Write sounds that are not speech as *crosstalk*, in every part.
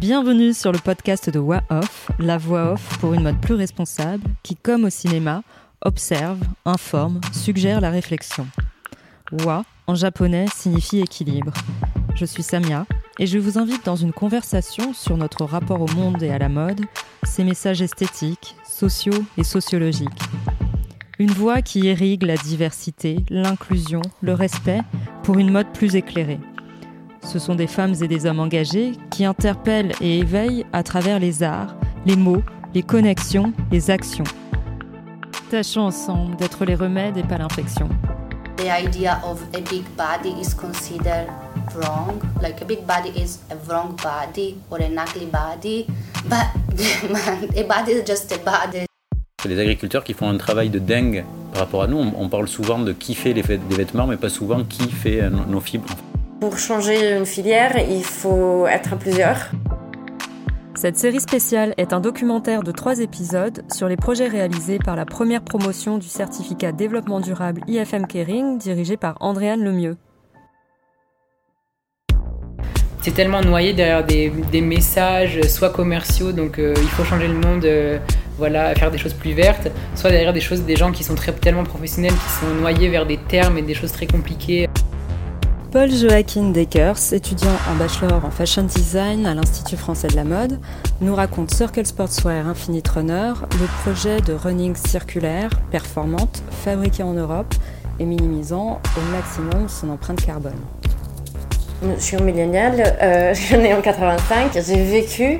Bienvenue sur le podcast de Voix Off, la voix off pour une mode plus responsable qui, comme au cinéma, observe, informe, suggère la réflexion. Wa en japonais signifie équilibre. Je suis Samia et je vous invite dans une conversation sur notre rapport au monde et à la mode, ses messages esthétiques, sociaux et sociologiques. Une voix qui irrigue la diversité, l'inclusion, le respect pour une mode plus éclairée. Ce sont des femmes et des hommes engagés qui interpellent et éveillent à travers les arts, les mots, les connexions, les actions. Tâchons ensemble d'être les remèdes et pas l'infection. The idea of a big body is considered wrong. Like a big body is a wrong body or a ugly body. But *laughs* a body is just a body. C'est les agriculteurs qui font un travail de dingue par rapport à nous. On, parle souvent de qui fait les, vêtements, mais pas souvent qui fait euh, nos fibres. Pour changer une filière, il faut être à plusieurs. Cette série spéciale est un documentaire de trois épisodes sur les projets réalisés par la première promotion du certificat développement durable IFM Kering dirigé par Andréane Lemieux. C'est tellement noyé derrière des, des, messages, soit commerciaux, donc euh, il faut changer le monde, euh, voilà, faire des choses plus vertes, soit derrière des choses, des gens qui sont très, tellement professionnels, qui sont noyés vers des termes et des choses très compliquées. Paul Joaquin Dekers, étudiant en bachelor en fashion design à l'Institut français de la mode, nous raconte Circle Sportswear Infinite Runner, le projet de running circulaire, performante, fabriqué en Europe et minimisant au maximum son empreinte carbone. Je suis milléniale, euh, je suis née en 85. J'ai vécu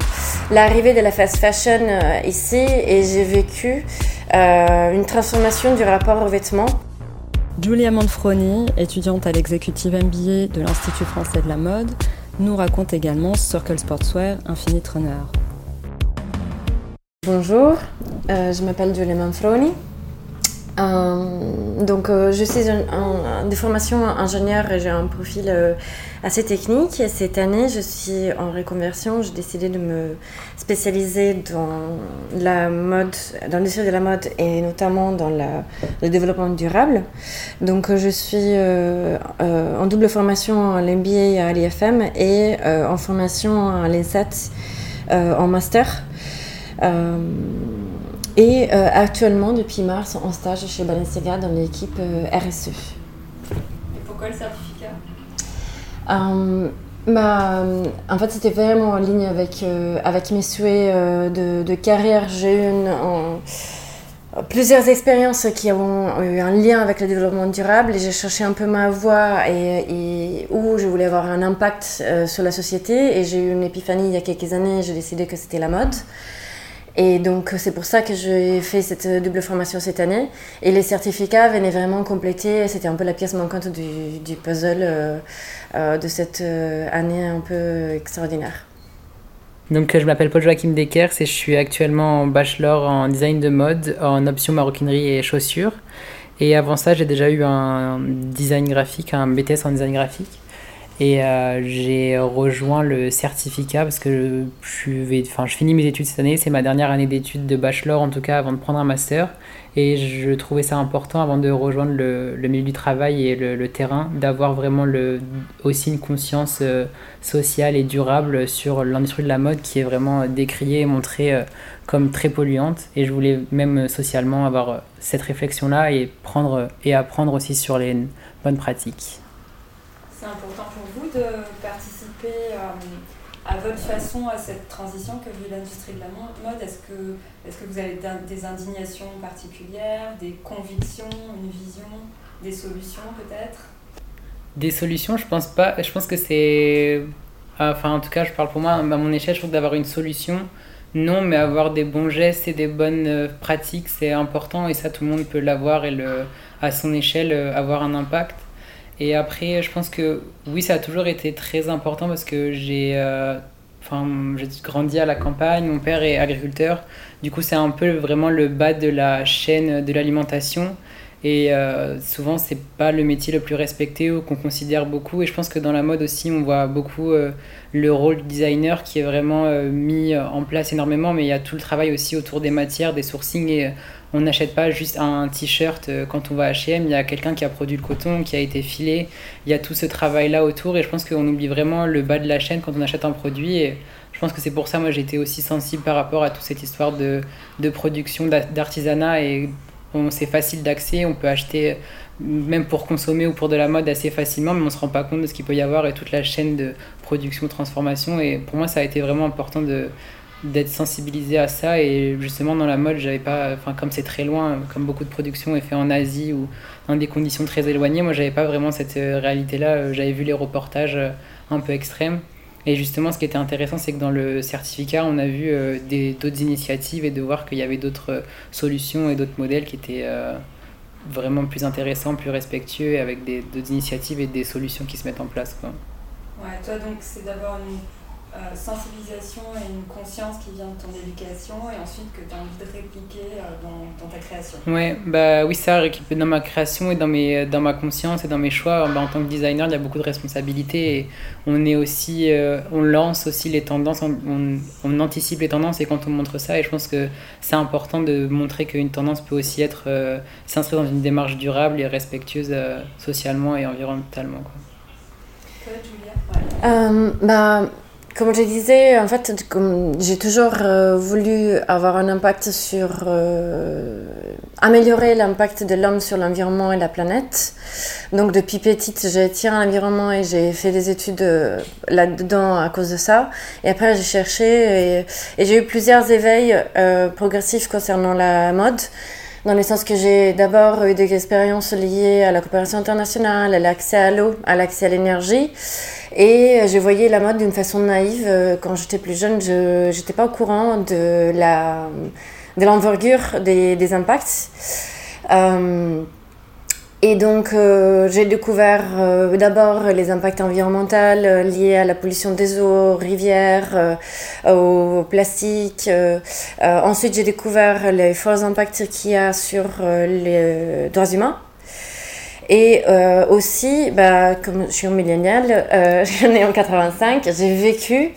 l'arrivée de la fast fashion euh, ici et j'ai vécu euh, une transformation du rapport aux vêtements. Julia Manfroni, étudiante à l'exécutive MBA de l'Institut français de la mode, nous raconte également Circle Sportswear Infinite Runner. Bonjour, euh, je m'appelle Julia Manfroni. Euh, donc, euh, je suis un, de formation ingénieur et j'ai un profil euh, assez technique. Et cette année, je suis en reconversion. J'ai décidé de me spécialiser dans la mode, dans l'industrie de la mode et notamment dans le développement durable. Donc, je suis en double formation à l'MBA à l'IFM et en formation à l'INSET en master. Et euh, actuellement, depuis mars, en stage chez Balenciaga dans l'équipe euh, RSE. Et pourquoi le certificat? Euh, bah, En fait, c'était vraiment en ligne avec, euh, avec mes souhaits euh, de, de, carrière. J'ai eu une, en, plusieurs expériences qui ont eu un lien avec le développement durable et j'ai cherché un peu ma voie et, et où je voulais avoir un impact sur la société. Et j'ai eu une épiphanie il y a quelques années, j'ai décidé que c'était la mode. Et donc, c'est pour ça que j'ai fait cette double formation cette année. Et les certificats venaient vraiment compléter, c'était un peu la pièce manquante du, puzzle euh, euh, de cette année un peu extraordinaire. Donc, je m'appelle Paul Joachim Dekers et je suis actuellement en bachelor en design de mode, en option maroquinerie et chaussures. Et avant ça, j'ai déjà eu un design graphique, un BTS en design graphique. Et euh, j'ai rejoint le certificat parce que je, finis mes études cette année. C'est ma dernière année d'études de bachelor, en tout cas, avant de prendre un master. Et je trouvais ça important, avant de rejoindre le, milieu du travail et le, terrain, d'avoir vraiment aussi une conscience euh, sociale et durable sur l'industrie de la mode qui est vraiment décriée et montrée euh, comme très polluante. Et je voulais même socialement avoir cette réflexion-là et, et apprendre aussi sur les bonnes pratiques. C'est important participer euh, à votre façon à cette transition que vit l'industrie de la mode Est-ce que, est que vous avez des indignations particulières, des convictions, une vision, des solutions peut-être? Des solutions, je pense pas. Je pense que c'est. Enfin, en tout cas, je parle pour moi, à mon échelle, je trouve d'avoir une solution. Non, mais avoir des bons gestes et des bonnes pratiques, c'est important et ça, tout le monde peut l'avoir et le, à son échelle avoir un impact. Et après, je pense que oui, ça a toujours été très important parce que j'ai euh, grandi à la campagne, mon père est agriculteur. Du coup, c'est un peu vraiment le bas de la chaîne de l'alimentation. Et euh, souvent, c'est pas le métier le plus respecté ou qu'on considère beaucoup. Et je pense que dans la mode aussi, on voit beaucoup euh, le rôle designer qui est vraiment euh, mis en place énormément. Mais il y a tout le travail aussi autour des matières, des sourcings. Et on n'achète pas juste un t-shirt euh, quand on va à H&M, il y a quelqu'un qui a produit le coton, qui a été filé, il y a tout ce travail-là autour et je pense qu'on oublie vraiment le bas de la chaîne quand on achète un produit. Et je pense que c'est pour ça, moi, été aussi sensible par rapport à toute cette histoire de, de production, d'artisanat et c'est facile d'accès, on peut acheter même pour consommer ou pour de la mode assez facilement, mais on ne se rend pas compte de ce qu'il peut y avoir et toute la chaîne de production, transformation. Et pour moi, ça a été vraiment important de, d'être sensibilisé à ça. Et justement dans la mode j'avais pas enfin comme c'est très loin comme beaucoup de production est fait en Asie ou dans des conditions très éloignées moi j'avais pas vraiment cette euh, réalité là euh, j'avais vu les reportages euh, un peu extrêmes. Et justement ce qui était intéressant c'est que dans le certificat on a vu des d'autres initiatives et de voir qu'il y avait d'autres solutions et d'autres modèles qui étaient vraiment plus intéressants plus respectueux et avec d'autres initiatives et des solutions qui se mettent en place quoi. Ouais, toi donc c'est d'abord une euh, sensibilisation et une conscience qui vient de ton éducation et ensuite que tu as envie de répliquer euh, dans, dans, ta création. Ouais, bah oui, ça, dans ma création et dans, mes, dans ma conscience et dans mes choix, bah, en tant que designer, il y a beaucoup de responsabilités et on est aussi, euh, on lance aussi les tendances, on, on, anticipe les tendances et quand on montre ça, et je pense que c'est important de montrer qu'une tendance peut aussi être, s'inscrire dans une démarche durable et respectueuse socialement et environnementalement. Quoi. Julia ouais. bah, comme je disais, en fait, j'ai toujours euh, voulu avoir un impact sur. Euh, améliorer l'impact de l'homme sur l'environnement et la planète. Donc, depuis petite, j'ai tiré l'environnement et j'ai fait des études euh, là-dedans à cause de ça. Et après, j'ai cherché et j'ai eu plusieurs éveils progressifs concernant la mode dans le sens que j'ai d'abord eu des expériences liées à la coopération internationale, à l'accès à l'eau, à l'accès à l'énergie. Et je voyais la mode d'une façon naïve. Quand j'étais plus jeune, je n'étais pas au courant de la de l'envergure des, des, impacts. Euh, et donc, euh, j'ai découvert euh, d'abord les impacts environnementaux euh, liés à la pollution des eaux, rivières, au plastique. ensuite, j'ai découvert les forts impacts qu'il y a sur les droits humains. Et aussi, bah, comme je suis un millénial, *laughs* je suis en 85, j'ai vécu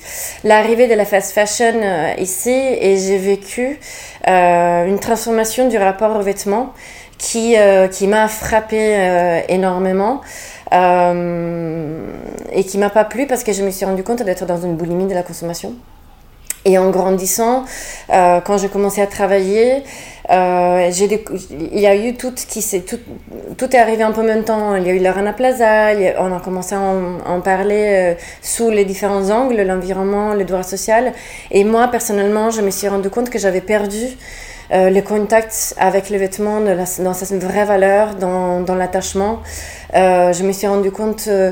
l'arrivée de la fast fashion ici et j'ai vécu une transformation du rapport aux vêtements qui, euh, qui m'a frappé euh, énormément euh, et qui m'a pas plu parce que je me suis rendu compte d'être dans une boulimie de la consommation. Et en grandissant, quand j'ai commencé à travailler, il y a eu tout qui s'est tout, tout est arrivé un peu en même temps. Il y a eu la Rana Plaza, on a commencé à en, parler sous les différents angles, l'environnement, le droit social. Et moi personnellement, je me suis rendu compte que j'avais perdu euh, le contact avec les vêtements dans sa vraie valeur, dans, dans l'attachement. Euh, je me suis rendu compte euh,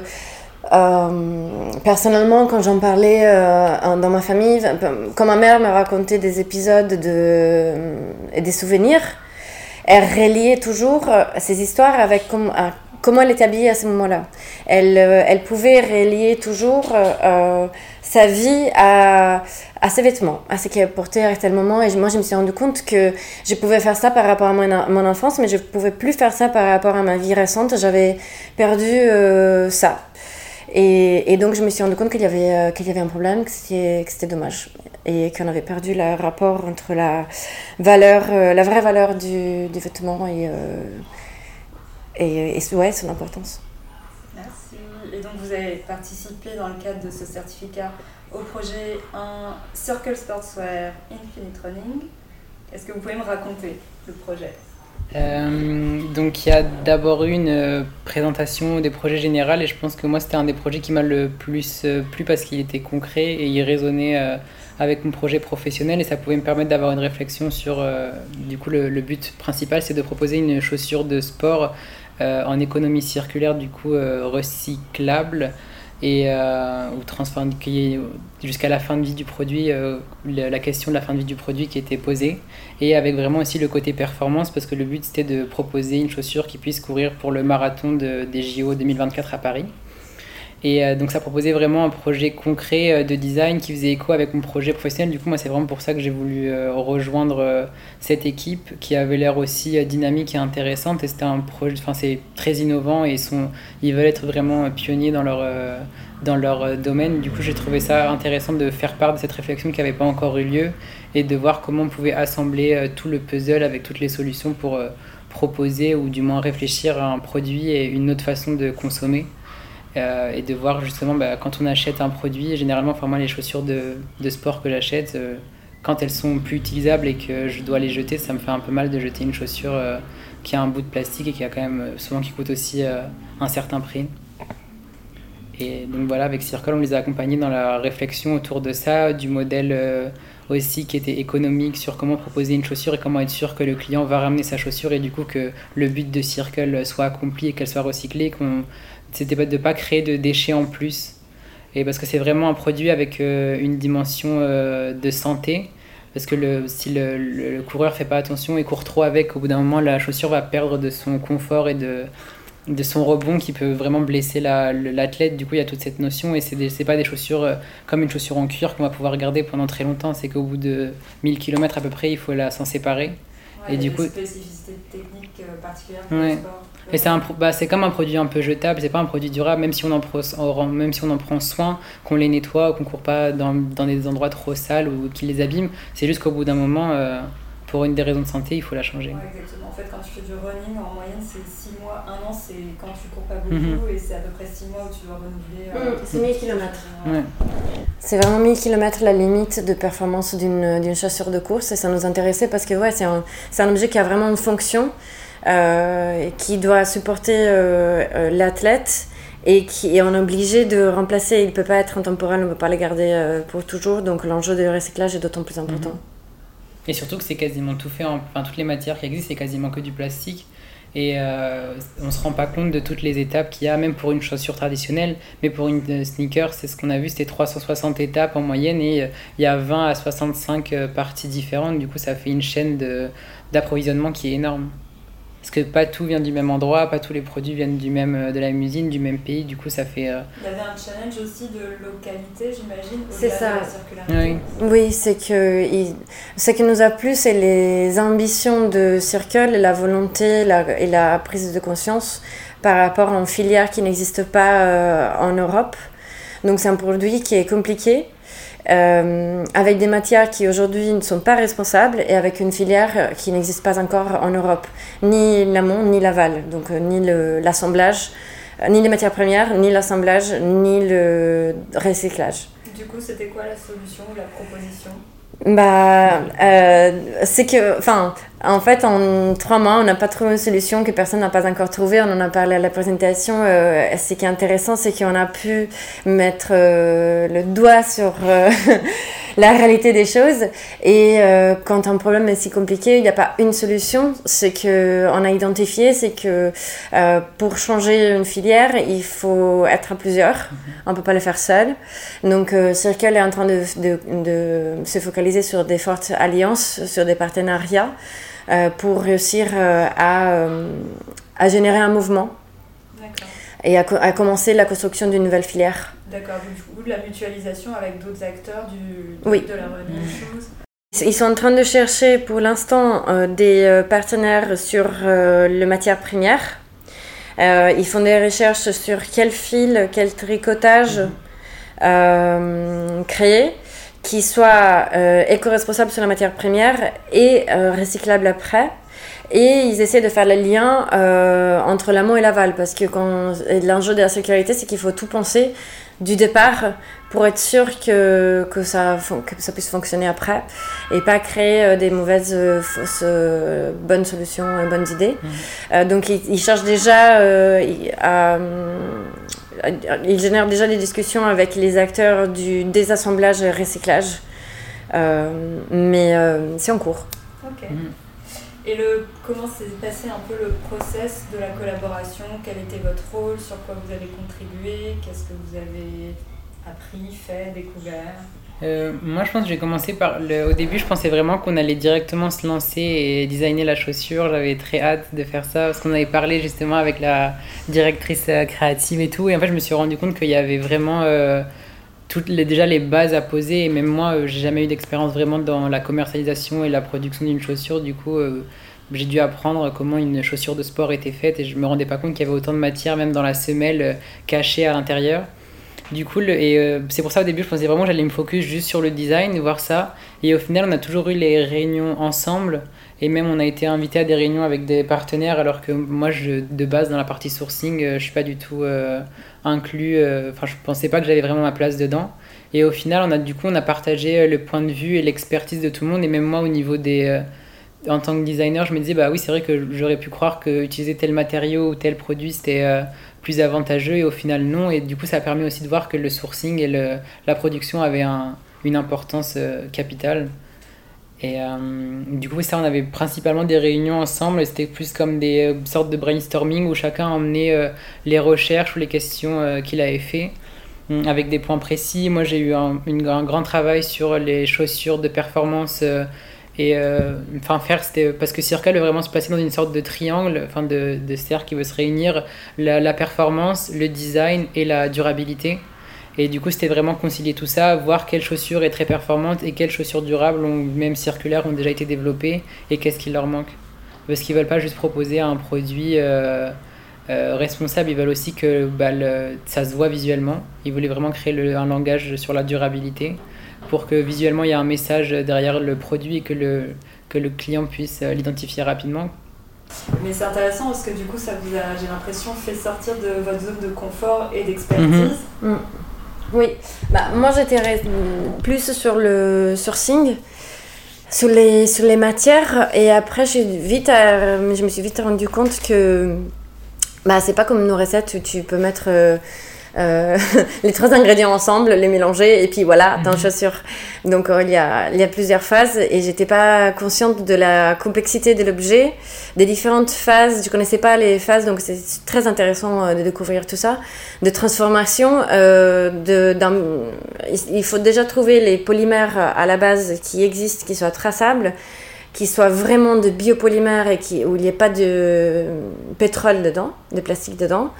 personnellement quand j'en parlais dans ma famille, quand ma mère me racontait des épisodes de, et des souvenirs, elle reliait toujours ces histoires avec comment elle était habillée à ce moment-là. Elle, elle pouvait relier toujours sa vie à, ses vêtements, à ce qu'elle portait à tel moment. Et moi, je me suis rendu compte que je pouvais faire ça par rapport à mon, enfance, mais je pouvais plus faire ça par rapport à ma vie récente. J'avais perdu euh, ça. Et, donc, je me suis rendu compte qu'il y, avait, euh, qu'il y avait un problème, que c'était, dommage. Et qu'on avait perdu le rapport entre la valeur, euh, la vraie valeur du, du vêtement et, et, et ouais, son importance. Et donc, vous avez participé dans le cadre de ce certificat au projet un Circle Sportswear Infinite Running. Est-ce que vous pouvez me raconter le projet? Euh, donc il y a d'abord eu une euh, présentation des projets généraux et je pense que moi c'était un des projets qui m'a le plus euh, plu parce qu'il était concret et il résonnait avec mon projet professionnel et ça pouvait me permettre d'avoir une réflexion sur du coup le but principal c'est de proposer une chaussure de sport en économie circulaire du coup recyclable et euh, jusqu'à la fin de vie du produit, euh, la, question de la fin de vie du produit qui était posée, et avec vraiment aussi le côté performance, parce que le but c'était de proposer une chaussure qui puisse courir pour le marathon de, des JO 2024 à Paris. Et euh, donc ça proposait vraiment un projet concret euh, de design qui faisait écho avec mon projet professionnel. Du coup, moi, c'est vraiment pour ça que j'ai voulu euh, rejoindre cette équipe qui avait l'air aussi dynamique et intéressante. Et c'était un projet, enfin, c'est très innovant et ils, veulent être vraiment pionniers dans leur, dans leur domaine. Du coup, j'ai trouvé ça intéressant de faire part de cette réflexion qui n'avait pas encore eu lieu et de voir comment on pouvait assembler tout le puzzle avec toutes les solutions pour proposer ou du moins réfléchir à un produit et une autre façon de consommer. Euh, et de voir justement bah, quand on achète un produit, généralement, enfin moi les chaussures de, de sport que j'achète, euh, quand elles sont plus utilisables et que je dois les jeter, ça me fait un peu mal de jeter une chaussure euh, qui a un bout de plastique et qui a quand même souvent qui coûte aussi un certain prix. Et donc voilà, avec Circle, on les a accompagnés dans la réflexion autour de ça, du modèle aussi qui était économique sur comment proposer une chaussure et comment être sûr que le client va ramener sa chaussure et du coup que le but de Circle soit accompli et qu'elle soit recyclée, c'était de ne pas créer de déchets en plus. Et parce que c'est vraiment un produit avec euh, une dimension euh, de santé. Parce que le, si le, le, coureur fait pas attention et court trop avec, au bout d'un moment, la chaussure va perdre de son confort et de, de son rebond qui peut vraiment blesser l'athlète. du coup, il y a toute cette notion et ce n'est pas des chaussures euh, comme une chaussure en cuir qu'on va pouvoir garder pendant très longtemps. C'est qu'au bout de 1000 km à peu près, il faut la s'en séparer. et du coup, spécificités techniques particulières pour le sport. Et c'est bah, comme un produit un peu jetable, c'est pas un produit durable, même si on en, prend, même si on en prend soin, qu'on les nettoie, qu'on court pas dans, dans, des endroits trop sales ou qui les abîme. C'est juste qu'au bout d'un moment, euh, pour une des raisons de santé, il faut la changer. Ouais, exactement. En fait, quand tu fais du running, en moyenne, c'est 6 mois, 1 an, c'est quand tu cours pas beaucoup, mhm. et c'est à peu près 6 mois où tu dois renouveler. Euh, mmh, c'est 1000 km. Ouais. C'est vraiment 1000 km la limite de performance d'une chaussure de course, et ça nous intéressait parce que ouais, c'est un, un objet qui a vraiment une fonction. Euh, qui doit supporter euh, euh, l'athlète et qui est obligé de remplacer. Il ne peut pas être intemporel, on ne peut pas le garder pour toujours. Donc l'enjeu de recyclage est d'autant plus important. Mhm. Et surtout que c'est quasiment tout fait, enfin toutes les matières qui existent, c'est quasiment que du plastique. Et on ne se rend pas compte de toutes les étapes qu'il y a, même pour une chaussure traditionnelle. Mais pour une sneaker, c'est ce qu'on a vu, c'était 360 étapes en moyenne et il y a 20 à 65 parties différentes. Du coup, ça fait une chaîne d'approvisionnement qui est énorme. Parce que pas tout vient du même endroit, pas tous les produits viennent du même, euh, de la même usine, du même pays, du coup ça fait... Euh, Il y avait un challenge aussi de localité, j'imagine, C'est ça. Oui, oui c'est que ce qui nous a plu, c'est les ambitions de Circle, la volonté la, et la prise de conscience par rapport à une filière qui n'existe pas euh, en Europe. Donc c'est un produit qui est compliqué, euh, avec des matières qui aujourd'hui ne sont pas responsables et avec une filière qui n'existe pas encore en Europe, ni l'amont ni l'aval, donc euh, ni l'assemblage, euh, ni les matières premières, ni l'assemblage, ni le recyclage. Du coup, c'était quoi la solution ou la proposition? Bah, c'est que, enfin, en fait, en trois mois, on n'a pas trouvé une solution que personne n'a pas encore trouvée. On en a parlé à la présentation. ce qui est intéressant, c'est qu'on a pu mettre le doigt sur *laughs* la réalité des choses. Et euh, quand un problème est si compliqué, il n'y a pas une solution. Ce qu'on a identifié, c'est que euh, pour changer une filière, il faut être à plusieurs. Mhm. On ne peut pas le faire seul. Donc euh, Circle est en train de, de, de, se focaliser sur des fortes alliances, sur des partenariats, pour réussir à, à générer un mouvement et à, à commencer la construction d'une nouvelle filière. D'accord, du coup, de la mutualisation avec d'autres acteurs du, de, oui. de la running chose. Ils sont en train de chercher pour l'instant euh, des euh, partenaires sur euh, les matières premières. Euh, ils font des recherches sur quel fil, quel tricotage créer qui soit éco-responsable sur la matière première et recyclable après. Et ils essaient de faire le lien entre l'amont et l'aval parce que l'enjeu de la sécurité, c'est qu'il faut tout penser du départ pour être sûr que, que, ça, que ça puisse fonctionner après et pas créer euh, des mauvaises, euh, fausses, euh, bonnes solutions et bonnes idées. Mhm. donc ils, cherchent déjà à, ils génèrent déjà des discussions avec les acteurs du désassemblage et recyclage. mais c'est en cours. Ok. Mhm. Et le, comment s'est passé un peu le process de la collaboration? Quel était votre rôle? Sur quoi vous avez contribué? Qu'est-ce que vous avez appris, fait, découvert? Euh, moi, je pense que j'ai commencé par. Le... Au début, je pensais vraiment qu'on allait directement se lancer et designer la chaussure. J'avais très hâte de faire ça parce qu'on avait parlé justement avec la directrice euh, créative et tout. Et en fait, je me suis rendu compte qu'il y avait vraiment euh, toutes les, déjà les bases à poser. Et même moi, j'ai jamais eu d'expérience vraiment dans la commercialisation et la production d'une chaussure. Du coup, j'ai dû apprendre comment une chaussure de sport était faite et je me rendais pas compte qu'il y avait autant de matière, même dans la semelle, cachée à l'intérieur. Du coup, et euh, c'est pour ça au début, je pensais vraiment que j'allais me focus juste sur le design, voir ça. Et au final, on a toujours eu les réunions ensemble. Et même, on a été invité à des réunions avec des partenaires, alors que moi, de base, dans la partie sourcing, euh, je suis pas du tout euh, inclus. Enfin, je pensais pas que j'avais vraiment ma place dedans. Et au final, on a du coup, on a partagé le point de vue et l'expertise de tout le monde. Et même moi, au niveau des en tant que designer, je me disais, bah oui, c'est vrai que j'aurais pu croire que utiliser tel matériau ou tel produit, c'était plus avantageux et au final non. Et du coup, ça a permis aussi de voir que le sourcing et la production avaient un, une importance euh, capitale. Et euh, du coup, ça, on avait principalement des réunions ensemble. C'était plus comme des euh, sortes de brainstorming où chacun emmenait les recherches ou les questions qu'il avait fait hum, avec des points précis. Moi, j'ai eu un, un, grand travail sur les chaussures de performance et euh, enfin, faire, c'était parce que Circle veut vraiment se passer dans une sorte de triangle, enfin de, de cercle qui veut se réunir la, performance, le design et la durabilité. Et du coup, c'était vraiment concilier tout ça, voir quelles chaussures est très performante et quelles chaussures durables, ou même circulaires, ont déjà été développées et qu'est-ce qui leur manque. Parce qu'ils veulent pas juste proposer un produit euh, euh, responsable, ils veulent aussi que bah, ça se voit visuellement. Ils voulaient vraiment créer le, un langage sur la durabilité pour que visuellement il y ait un message derrière le produit et que le, que le client puisse euh, l'identifier rapidement. Mais c'est intéressant parce que du coup, ça vous a, j'ai l'impression, fait sortir de votre zone de confort et d'expertise. Mhm. Mm. Oui, bah, moi j'étais plus sur le sourcing, sur les, sur les matières, et après vite, euh, je me suis vite rendu compte que bah, c'est pas comme nos recettes où tu peux mettre. Euh, euh, *laughs* les trois ingrédients ensemble, les mélanger et puis voilà, dans mhm. chaussure. Donc euh, il, y a, il y a plusieurs phases et j'étais pas consciente de la complexité de l'objet, des différentes phases. Je connaissais pas les phases, donc c'est très intéressant euh, de découvrir tout ça. De transformation, de, il faut déjà trouver les polymères à la base qui existent, qui soient traçables qui soient vraiment de biopolymères et qui, où il n'y ait pas de pétrole dedans, de plastique dedans.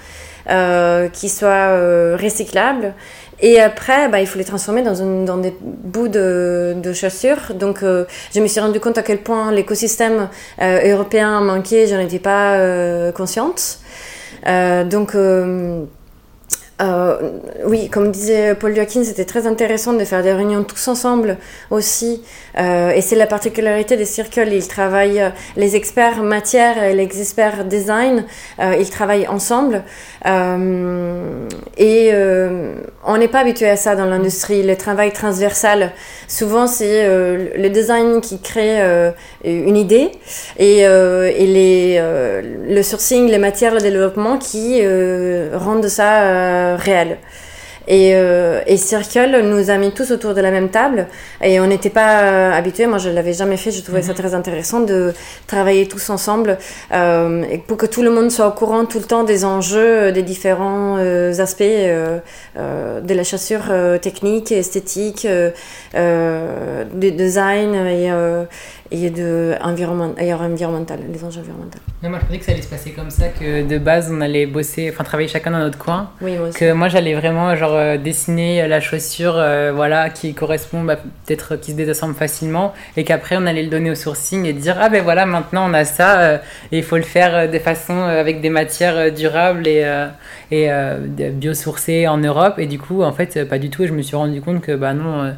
Euh, qui soient euh, recyclables. Et après, bah, il faut les transformer dans, dans des bouts de, de chaussures. Donc, euh, je me suis rendu compte à quel point l'écosystème européen manquait. Je n'en étais pas consciente. donc, euh, oui, comme disait Paul Joaquin, c'était très intéressant de faire des réunions tous ensemble aussi. Euh, et c'est la particularité des circles. Ils travaillent, les experts matière et les experts design, euh, ils travaillent ensemble. et on n'est pas habitué à ça dans l'industrie, le travail transversal. Souvent, c'est le design qui crée une idée et, et les, le sourcing, les matières, le développement qui rendent ça réel. Et, euh, et, Circle nous a mis tous autour de la même table et on n'était pas euh, habitués. Moi, je l'avais jamais fait. Je trouvais ça mhm. très intéressant de travailler tous ensemble euh, et pour que tout le monde soit au courant tout le temps des enjeux, des différents aspects de la chaussure technique, esthétique, de design et et de environnement, environnemental, les enjeux environnementaux. moi, je pensais que ça allait se passer comme ça, que de base, on allait bosser, enfin travailler chacun dans notre coin. Oui, moi aussi. Que moi, j'allais vraiment genre euh, dessiner la chaussure, euh, voilà, qui correspond, bah, peut-être qui se désassemble facilement, et qu'après, on allait le donner au sourcing et dire ah ben voilà, maintenant on a ça, euh, et il faut le faire de façon avec des matières durables et et biosourcées en Europe. Et du coup, en fait, pas du tout. Et je me suis rendu compte que bah non,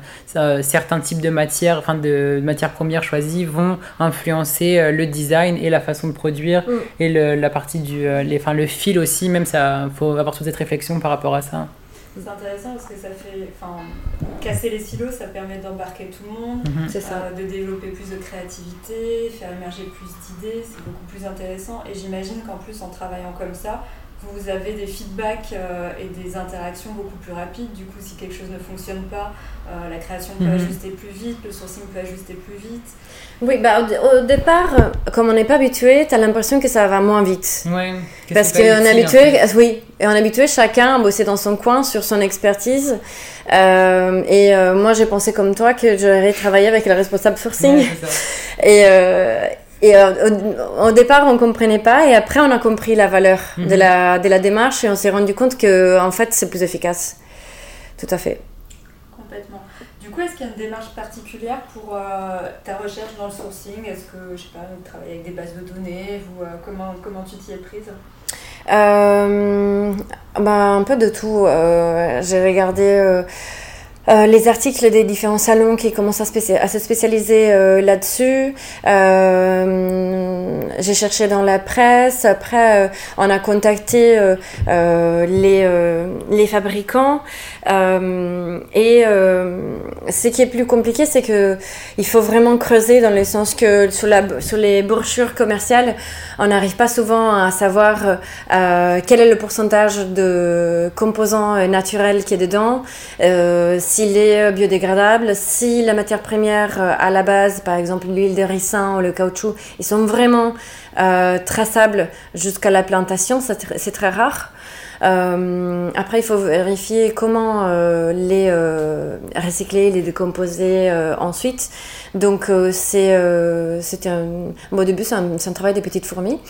certains types de matières, enfin de matières premières choisies vont influencer euh, le design et la façon de produire mm. et le, la partie du euh, les, enfin, le fil aussi même ça faut avoir toute cette réflexion par rapport à ça c'est intéressant parce que ça fait enfin casser les silos ça permet d'embarquer tout le monde ça. Euh, de développer plus de créativité faire émerger plus d'idées c'est beaucoup plus intéressant et j'imagine qu'en plus en travaillant comme ça vous avez des feedbacks euh, et des interactions beaucoup plus rapides. Du coup, si quelque chose ne fonctionne pas, euh, la création peut Mhm. ajuster plus vite, le sourcing peut ajuster plus vite. Oui, bah, au, au départ, comme on n'est pas habitué, tu as l'impression que ça va moins vite. Ouais. que Parce qu'on est habitué, en fait. oui, et on est habitué chacun à bosser dans son coin sur son expertise. Euh, et euh, moi, j'ai pensé comme toi que j'aurais travaillé avec le responsable sourcing. Ouais, c'est ça. *laughs* Et, euh, et euh, au, au départ, on comprenait pas, et après, on a compris la valeur de, Mhm. la, de la démarche, et on s'est rendu compte que, en fait, c'est plus efficace. Tout à fait. Complètement. Du coup, est-ce qu'il y a une démarche particulière pour euh, ta recherche dans le sourcing? Est-ce que, je sais pas, vous travaillez avec des bases de données? Ou, euh, comment, comment tu t'y es prise? Euh, bah, un peu de tout. Euh, j'ai regardé euh, les articles des différents salons qui commencent à, se spécialiser euh, là-dessus. Euh, j'ai cherché dans la presse. Après, euh, on a contacté les, les fabricants. Et ce qui est plus compliqué, c'est que il faut vraiment creuser dans le sens que sur, la, sur les brochures commerciales, on n'arrive pas souvent à savoir quel est le pourcentage de composants naturels qui est dedans, s'il est euh, biodégradable, si la matière première euh, à la base, par exemple l'huile de ricin ou le caoutchouc, ils sont vraiment euh, traçables jusqu'à la plantation, c'est tr- c'est très rare. Euh, après, il faut vérifier comment euh, les euh, recycler, les décomposer ensuite. Donc, c'est un... bon, au début, c'est un, travail des petites fourmis. *laughs*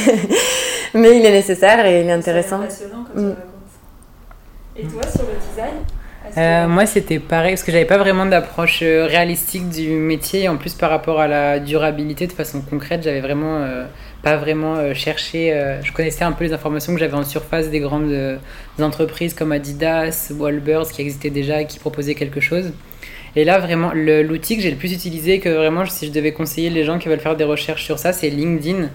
*laughs* Mais il est nécessaire et il est intéressant. C'est passionnant comme Mm. Et toi, sur le design Euh, moi, c'était pareil, parce que j'avais pas vraiment d'approche euh, réalistique du métier. En plus, par rapport à la durabilité de façon concrète, j'avais vraiment euh, pas vraiment cherché. je connaissais un peu les informations que j'avais en surface des grandes entreprises comme Adidas ou Allbirds qui existaient déjà et qui proposaient quelque chose. Et là, vraiment, l'outil que j'ai le plus utilisé, que vraiment, si je devais conseiller les gens qui veulent faire des recherches sur ça, c'est LinkedIn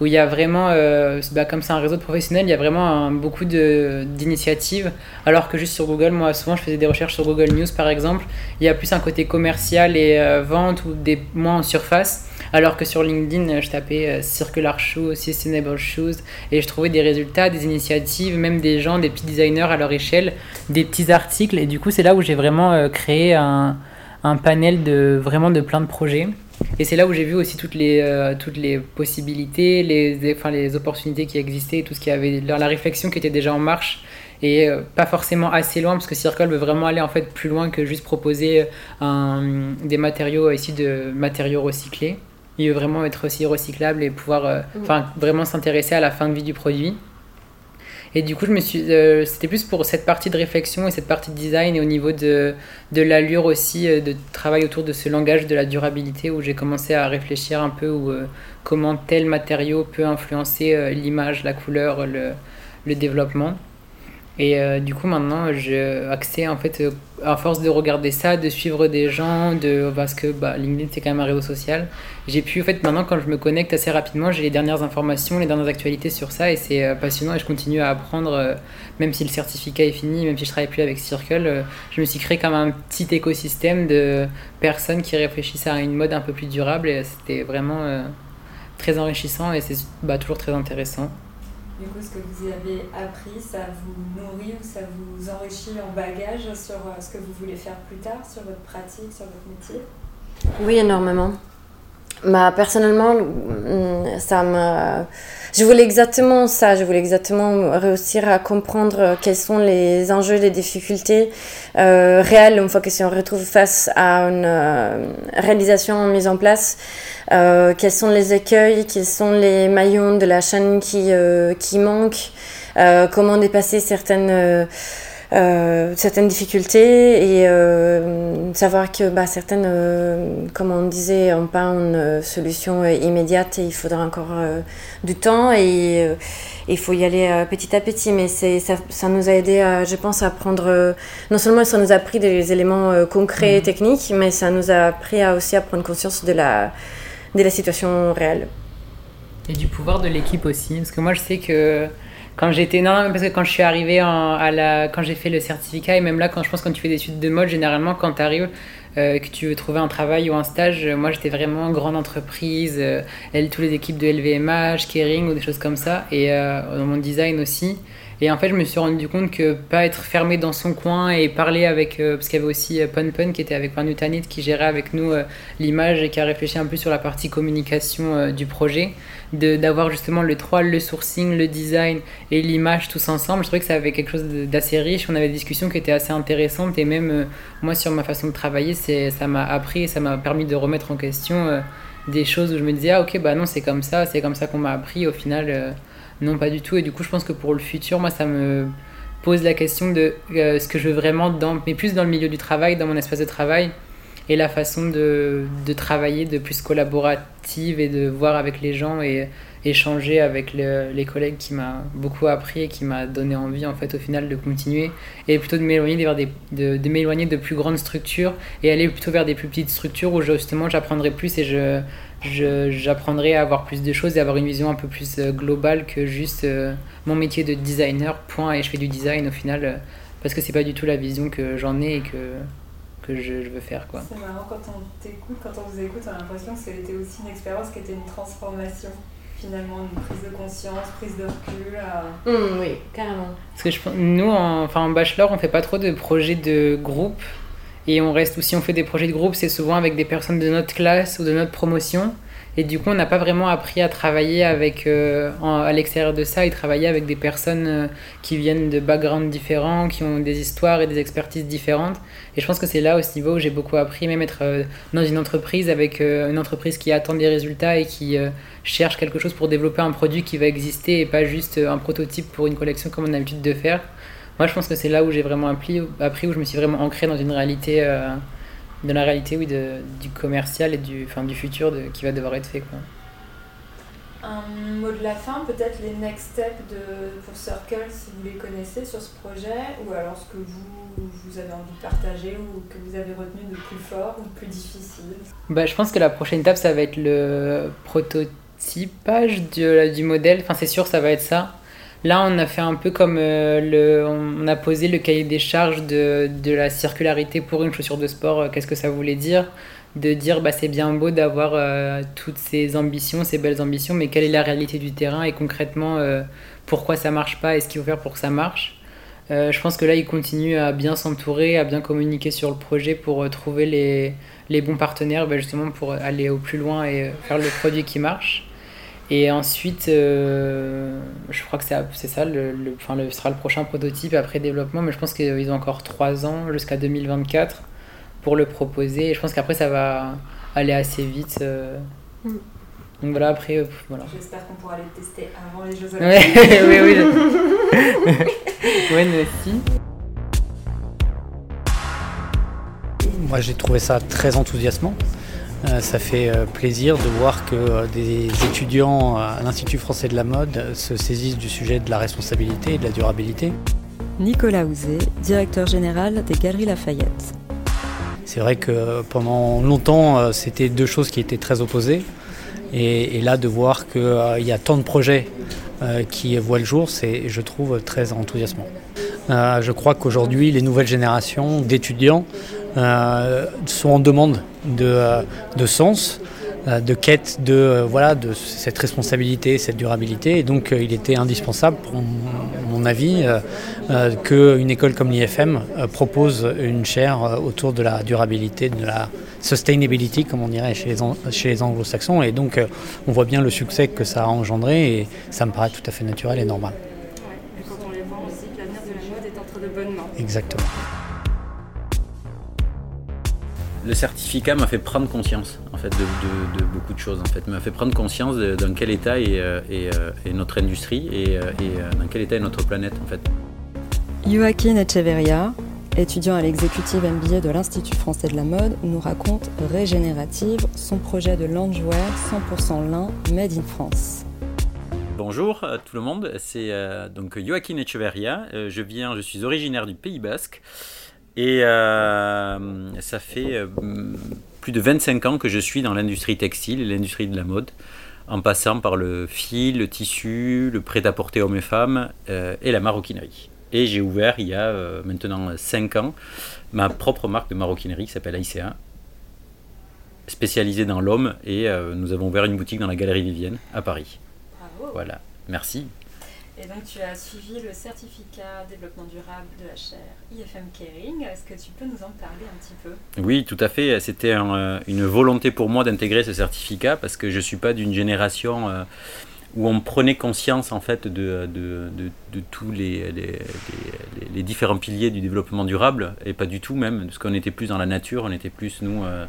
où il y a vraiment, euh, bah, comme c'est un réseau de professionnels, il y a vraiment un- beaucoup d'initiatives. Alors que juste sur Google, moi souvent je faisais des recherches sur Google News par exemple, il y a plus un côté commercial et euh, vente ou des moins en surface. Alors que sur LinkedIn, je tapais euh, Circular Shoes, Sustainable Shoes et je trouvais des résultats, des initiatives, même des gens, des petits designers à leur échelle, des petits articles. Et du coup, c'est là où j'ai vraiment créé un, un panel de vraiment de plein de projets. Et c'est là où j'ai vu aussi toutes les, euh, toutes les possibilités, les, les- enfin, les opportunités qui existaient, tout ce qui avait, la la réflexion qui était déjà en marche et euh, pas forcément assez loin parce que Circle veut vraiment aller en fait plus loin que juste proposer un, des matériaux issus de matériaux recyclés. Il veut vraiment être aussi recyclable et pouvoir euh, vraiment s'intéresser à la fin de vie du produit. Et du coup, je me suis, euh, c'était plus pour cette partie de réflexion et cette partie de design et au niveau de, de l'allure aussi euh, de travail autour de ce langage de la durabilité où j'ai commencé à réfléchir un peu où, euh, comment tel matériau peut influencer euh, l'image, la couleur, le, le développement. Et euh, du coup, maintenant, j'ai accès, en fait, euh, à force de regarder ça, de suivre des gens, de, parce que bah, LinkedIn, c'est quand même un réseau social. J'ai pu, en fait, maintenant, quand je me connecte assez rapidement, j'ai les dernières informations, les dernières actualités sur ça, et c'est euh, passionnant, et je continue à apprendre, même si le certificat est fini, même si je travaille plus avec Circle, je me suis créé comme un petit écosystème de personnes qui réfléchissent à une mode un peu plus durable, et c'était vraiment très enrichissant, et c'est bah, toujours très intéressant. Du coup, ce que vous avez appris, ça vous nourrit ou ça vous enrichit en bagage sur euh, ce que vous voulez faire plus tard, sur votre pratique, sur votre métier? Oui, énormément. Bah, personnellement, mm, ça m'a. Je voulais exactement ça. Je voulais exactement réussir à comprendre quels sont les enjeux, les difficultés euh, réelles une fois que si on retrouve face à une euh, réalisation mise en place. Euh, quels sont les écueils, quels sont les maillons de la chaîne qui, euh, qui manquent, euh, comment dépasser certaines. Euh, certaines difficultés et euh, savoir que bah, certaines, euh, comme on disait, n'ont pas une solution immédiate et il faudra encore du temps et il faut y aller petit à petit. Mais ça, ça nous a aidé, à, je pense, à prendre. non seulement ça nous a appris des éléments concrets et techniques, mais ça nous a appris à, aussi à prendre conscience de la, de la situation réelle. Et du pouvoir de l'équipe aussi, parce que moi je sais que quand j'étais non, non parce que quand je suis arrivée à la quand j'ai fait le certificat et même là quand je pense quand tu fais des études de mode généralement quand tu arrives euh, que tu veux trouver un travail ou un stage moi j'étais vraiment grande entreprise euh, elle tous les équipes de LVMH Kering ou des choses comme ça et euh, dans mon design aussi et en fait, je me suis rendu compte que pas être fermé dans son coin et parler avec. Euh, parce qu'il y avait aussi euh, Pun Pun qui était avec Manu Tanit qui gérait avec nous euh, l'image et qui a réfléchi un peu sur la partie communication du projet. D'avoir justement le 3, le sourcing, le design et l'image tous ensemble. Je trouvais que ça avait quelque chose d'assez riche. On avait des discussions qui étaient assez intéressantes et même moi, sur ma façon de travailler, ça m'a appris et ça m'a permis de remettre en question des choses où je me disais, ah ok, bah non, c'est comme ça, c'est comme ça qu'on m'a appris. Au final non, pas du tout. Et du coup, je pense que pour le futur, moi, ça me pose la question de euh, ce que je veux vraiment, dans, mais plus dans le milieu du travail, dans mon espace de travail, et la façon de, de travailler de plus collaborative et de voir avec les gens et échanger avec les collègues qui m'a beaucoup appris et qui m'a donné envie en fait au final de continuer et plutôt de m'éloigner de, de m'éloigner de plus grandes structures et aller plutôt vers des plus petites structures où justement j'apprendrai plus et je, j'apprendrai à avoir plus de choses et avoir une vision un peu plus euh, globale que juste euh, mon métier de designer, point, et je fais du design au final, euh, parce que c'est pas du tout la vision que j'en ai et que, que je, veux faire. Quoi. C'est marrant, quand on t'écoute, quand on vous écoute, on a l'impression que c'était aussi une expérience qui était une transformation. Finalement, une prise de conscience, prise de recul. Mmh, oui, carrément. Parce que je, nous, en, enfin, en bachelor, on fait pas trop de projets de groupe. Et on reste, ou si on fait des projets de groupe, c'est souvent avec des personnes de notre classe ou de notre promotion. Et du coup, on n'a pas vraiment appris à travailler avec, euh, à l'extérieur de ça et travailler avec des personnes euh, qui viennent de backgrounds différents, qui ont des histoires et des expertises différentes. Et je pense que c'est là, au niveau, où j'ai beaucoup appris, même être euh, dans une entreprise avec une entreprise qui attend des résultats et qui cherche quelque chose pour développer un produit qui va exister et pas juste un prototype pour une collection comme on a l'habitude de faire. Moi, je pense que c'est là où j'ai vraiment appris, appris, où je me suis vraiment ancré dans une réalité, euh, la réalité, oui, de, du commercial et du, enfin, du futur de, qui va devoir être fait. Quoi. Un mot de la fin, peut-être les next steps de, pour Circle, si vous les connaissez sur ce projet, ou alors ce que vous, vous avez envie de partager ou que vous avez retenu de plus fort ou de plus difficile bah, Je pense que la prochaine étape, ça va être le prototypage du, du modèle. Enfin, c'est sûr, ça va être ça. Là, on a fait un peu comme euh, le, on a posé le cahier des charges de, de la circularité pour une chaussure de sport. Euh, qu'est-ce que ça voulait dire? De dire, bah, c'est bien beau d'avoir euh, toutes ces ambitions, ces belles ambitions, mais quelle est la réalité du terrain et concrètement pourquoi ça marche pas et ce qu'il faut faire pour que ça marche? je pense que là, il continue à bien s'entourer, à bien communiquer sur le projet pour trouver les, les bons partenaires, bah, justement pour aller au plus loin et faire le produit qui marche. Et ensuite, euh, je crois que c'est ça, le, le, enfin, le, sera le prochain prototype après développement, mais je pense qu'ils ont encore 3 ans jusqu'à 2024 pour le proposer. Et je pense qu'après, ça va aller assez vite. Euh. Mm. Donc voilà, après. Euh, voilà. J'espère qu'on pourra les tester avant les Jeux Olympiques. *laughs* oui, oui. *laughs* oui, nous aussi. Moi, j'ai trouvé ça très enthousiasmant. Euh, ça fait euh, plaisir de voir que euh, des étudiants à l'Institut français de la mode se saisissent du sujet de la responsabilité et de la durabilité. Nicolas Houzé, directeur général des Galeries Lafayette. C'est vrai que pendant longtemps, c'était deux choses qui étaient très opposées. Et, là, de voir qu'il y a tant de projets qui voient le jour, c'est, je trouve, très enthousiasmant. je crois qu'aujourd'hui, les nouvelles générations d'étudiants sont en demande de, euh, de sens, euh, de quête de, voilà, de cette responsabilité, cette durabilité. Et donc il était indispensable, pour mon avis, qu'une école comme l'IFM propose une chaire autour de la durabilité, de la sustainability, comme on dirait chez les, chez les anglo-saxons. Et donc on voit bien le succès que ça a engendré et ça me paraît tout à fait naturel et normal. et quand on les voit aussi, l'avenir de la mode est entre de bonnes mains. Exactement le certificat m'a fait prendre conscience en fait de, beaucoup de choses en fait m'a fait prendre conscience de, dans quel état est, euh, euh, notre industrie et, euh, dans quel état est notre planète en fait. Joaquin Echeverria, étudiant à l'exécutive MBA de l'Institut français de la mode, nous raconte Régénérative, son projet de loungewear 100% lin made in France. Bonjour à tout le monde, c'est donc Joaquin Echeverria, je viens, je suis originaire du Pays Basque. Et euh, ça fait euh, plus de 25 ans que je suis dans l'industrie textile et l'industrie de la mode. en passant par le fil, le tissu, le prêt-à-porter hommes et femmes et la maroquinerie. Et j'ai ouvert il y a maintenant 5 ans ma propre marque de maroquinerie qui s'appelle ICA, spécialisée dans l'homme, et nous avons ouvert une boutique dans la Galerie Vivienne à Paris. Bravo. Voilà, merci. Et donc tu as suivi le certificat développement durable de la chaire IFM Caring. Est-ce que tu peux nous en parler un petit peu? Oui, tout à fait. C'était une volonté pour moi d'intégrer ce certificat parce que je ne suis pas d'une génération euh, où on prenait conscience en fait de, tous les, différents piliers du développement durable et pas du tout même parce qu'on était plus dans la nature, on était plus nous... Euh,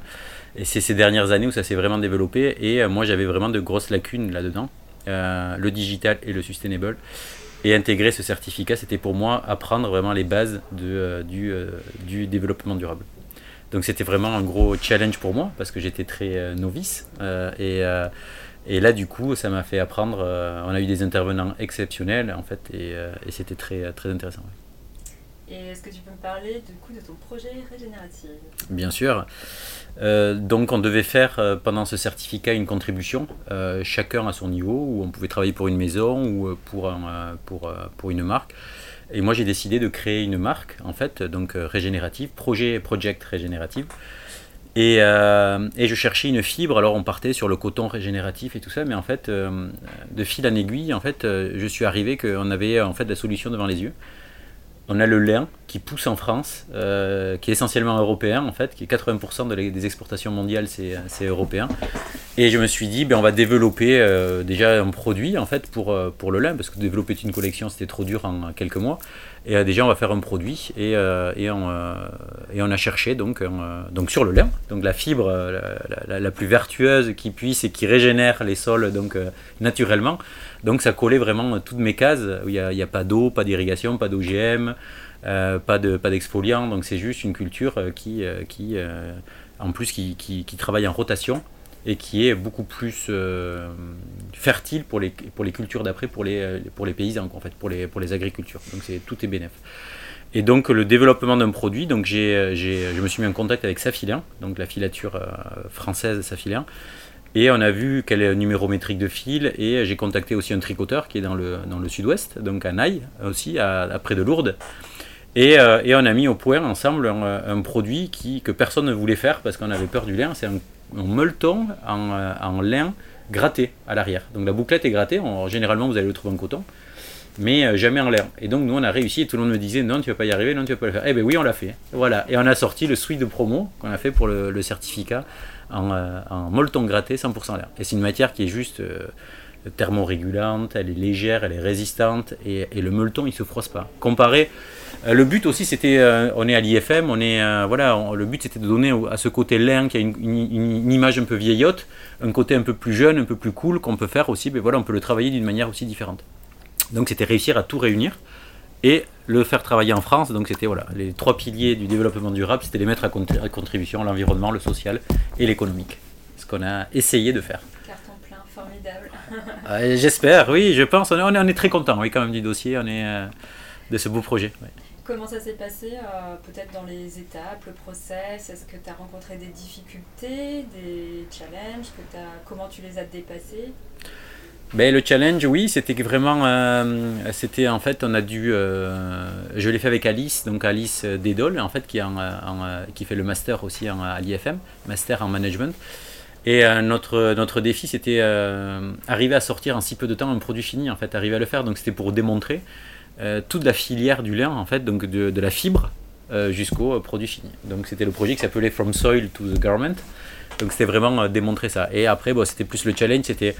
et c'est ces dernières années où ça s'est vraiment développé et euh, moi j'avais vraiment de grosses lacunes là-dedans. Euh, le digital et le sustainable. Et intégrer ce certificat, c'était pour moi apprendre vraiment les bases euh, du, euh, du, développement durable. Donc c'était vraiment un gros challenge pour moi parce que j'étais très novice. et, là, du coup, ça m'a fait apprendre. on a eu des intervenants exceptionnels en fait et, et c'était très, très intéressant. Et est-ce que tu peux me parler du coup de ton projet régénératif? Bien sûr. Euh, donc on devait faire euh, pendant ce certificat une contribution, euh, chacun à son niveau, où on pouvait travailler pour une maison ou pour, un, pour, pour une marque. Et moi j'ai décidé de créer une marque, en fait, donc régénérative, projet Project Régénérative. Et, et, je cherchais une fibre, alors on partait sur le coton régénératif et tout ça, mais en fait, de fil en aiguille, en fait, je suis arrivé qu'on avait en fait la solution devant les yeux on a le lin qui pousse en France, euh, qui est essentiellement européen en fait, qui est 80% des exportations mondiales, c'est européen. Et je me suis dit, ben, on va développer euh, déjà un produit en fait pour, euh, pour le lin, parce que développer une collection c'était trop dur en quelques mois. Et déjà on va faire un produit et, et, on, et on a cherché donc, donc sur le lin, donc la fibre la, plus vertueuse qui puisse et qui régénère les sols donc naturellement. Donc ça collait vraiment toutes mes cases, où il n'y a, pas d'eau, pas d'irrigation, pas d'OGM, euh, pas d'exfoliant, de, pas donc c'est juste une culture euh, qui, euh, qui en plus qui, qui, travaille en rotation et qui est beaucoup plus fertile pour les, pour les cultures d'après, pour les, pour les paysans, en fait, pour les, pour les agricultures. Donc c'est, tout est bénéf. Et donc le développement d'un produit, donc j'ai, je me suis mis en contact avec Safilin, donc la filature française Safilin, et on a vu quel est le numéro métrique de fil. Et j'ai contacté aussi un tricoteur qui est dans le, dans le sud-ouest, donc à Naï aussi, à, près de Lourdes. Et, euh, et, on a mis au point ensemble un, produit qui, que personne ne voulait faire parce qu'on avait peur du lin. C'est molleton en, euh, en, lin gratté à l'arrière. Donc la bouclette est grattée. généralement, vous allez le trouver en coton mais euh, jamais en l'air. Et donc nous on a réussi et tout le monde me disait non tu vas pas y arriver, non tu vas pas le faire. Eh bien oui on l'a fait. Voilà. Et on a sorti le suite de promo qu'on a fait pour le, certificat en, euh, en, molleton gratté 100% l'air. Et c'est une matière qui est juste thermorégulante, elle est légère, elle est résistante et, le molleton il se froisse pas. Comparé, euh, le but aussi c'était, on est à l'IFM, on est voilà, le but c'était de donner à ce côté lin qui a une, image un peu vieillotte, un côté un peu plus jeune, un peu plus cool qu'on peut faire aussi, mais voilà on peut le travailler d'une manière aussi différente. Donc c'était réussir à tout réunir et le faire travailler en France. Donc c'était voilà, les trois piliers du développement durable, c'était les mettre à, contribution l'environnement, le social et l'économique. Ce qu'on a essayé de faire. *laughs* J'espère, oui, je pense. On est, on est, très content, oui, quand même du dossier, on est euh, de ce beau projet. Comment ça s'est passé, euh, peut-être dans les étapes, le process? Est-ce que tu as rencontré des difficultés, des challenges que as, Comment tu les as dépassés? Ben, le challenge, oui, c'était vraiment, euh, c'était en fait, on a dû, je l'ai fait avec Alice, donc Alice Dédol, en fait, qui, en, qui fait le master aussi en, à l'IFM, master en management. Et euh, notre, notre défi, c'était arriver à sortir en si peu de temps un produit fini, en fait, arriver à le faire. Donc c'était pour démontrer toute la filière du lin, en fait, donc de, la fibre jusqu'au produit fini. Donc c'était le projet qui s'appelait From Soil to the Garment. Donc c'était vraiment démontrer ça. Et après, bon, c'était plus le challenge, c'était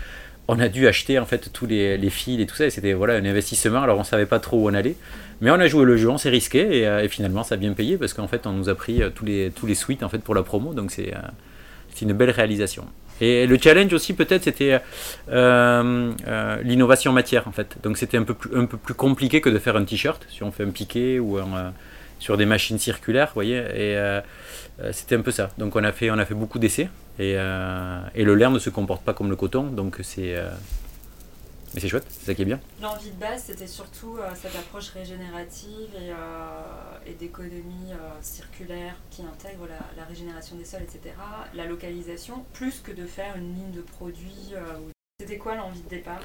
on a dû acheter en fait tous les, fils et tout ça. Et c'était voilà un investissement. Alors on savait pas trop où on allait, mais on a joué le jeu, on s'est risqué et, euh, finalement ça a bien payé parce qu'en fait on nous a pris euh, tous les tous les suites en fait pour la promo. Donc c'est euh, une belle réalisation. Et le challenge aussi peut-être c'était l'innovation matière en fait. Donc c'était un peu plus un peu plus compliqué que de faire un t-shirt si on fait un piqué ou sur des machines circulaires, vous voyez. Et euh, c'était un peu ça. Donc on a fait, on a fait beaucoup d'essais et, euh, et, le lin ne se comporte pas comme le coton, donc c'est euh, mais c'est chouette, c'est ça qui est bien. L'envie de base, c'était surtout cette approche régénérative et, et d'économie circulaire qui intègre la, la, régénération des sols, etc. La localisation, plus que de faire une ligne de produits C'était quoi l'envie de départ?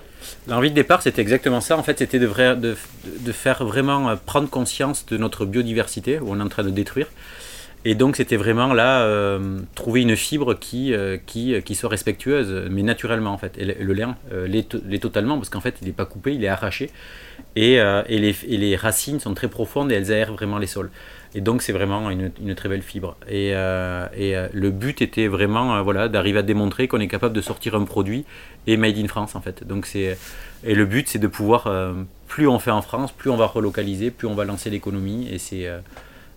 L'envie de départ, c'était exactement ça. En fait, c'était de, de, de, faire vraiment prendre conscience de notre biodiversité, où on est en train de détruire. Et donc, c'était vraiment là, euh, trouver une fibre qui, euh, qui, qui, soit respectueuse, mais naturellement, en fait. Et le, lien euh, l'est totalement, parce qu'en fait, il n'est pas coupé, il est arraché. Et, et, les, et, les, racines sont très profondes et elles aèrent vraiment les sols. Et donc, c'est vraiment une, une, très belle fibre. Et, et le but était vraiment voilà, d'arriver à démontrer qu'on est capable de sortir un produit et made in France, en fait. Donc, et le but, c'est de pouvoir, plus on fait en France, plus on va relocaliser, plus on va lancer l'économie. Et c'est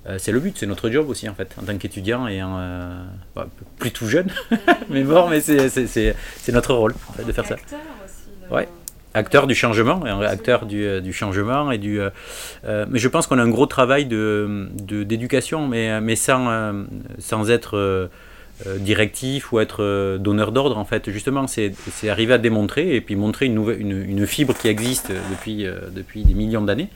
euh, c'est le but, c'est notre job aussi en fait, en tant qu'étudiant et en, euh, bah, plus tout jeune, *laughs* mais bon, mais c'est notre rôle en fait, de faire ça. Acteur aussi. Ouais. Acteur du changement, acteur du, euh, du changement et du. mais je pense qu'on a un gros travail de d'éducation, mais mais sans sans être directif ou être donneur d'ordre en fait. Justement, c'est arriver à démontrer et puis montrer une, nouvelle, une, une fibre qui existe depuis depuis des millions d'années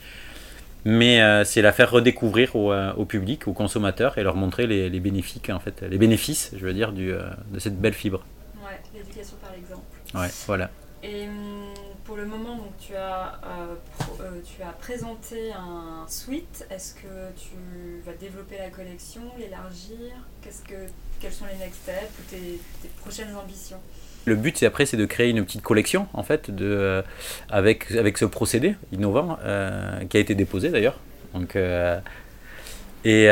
mais euh, c'est la faire redécouvrir au, euh, au, public, aux consommateurs et leur montrer les, les, bénéfices, en fait, les bénéfices, je veux dire, du, euh, de cette belle fibre. Ouais, l'éducation par l'exemple. Ouais, voilà. Et hum, pour le moment, donc, tu, as, pro, tu as présenté un suite. Est-ce que tu vas développer la collection, l'élargir? Qu'est-ce que, Quels sont les next steps ou tes, tes prochaines ambitions? Le but, c'est après, c'est de créer une petite collection, en fait, de, euh, avec, avec ce procédé innovant euh, qui a été déposé d'ailleurs. Donc, euh, et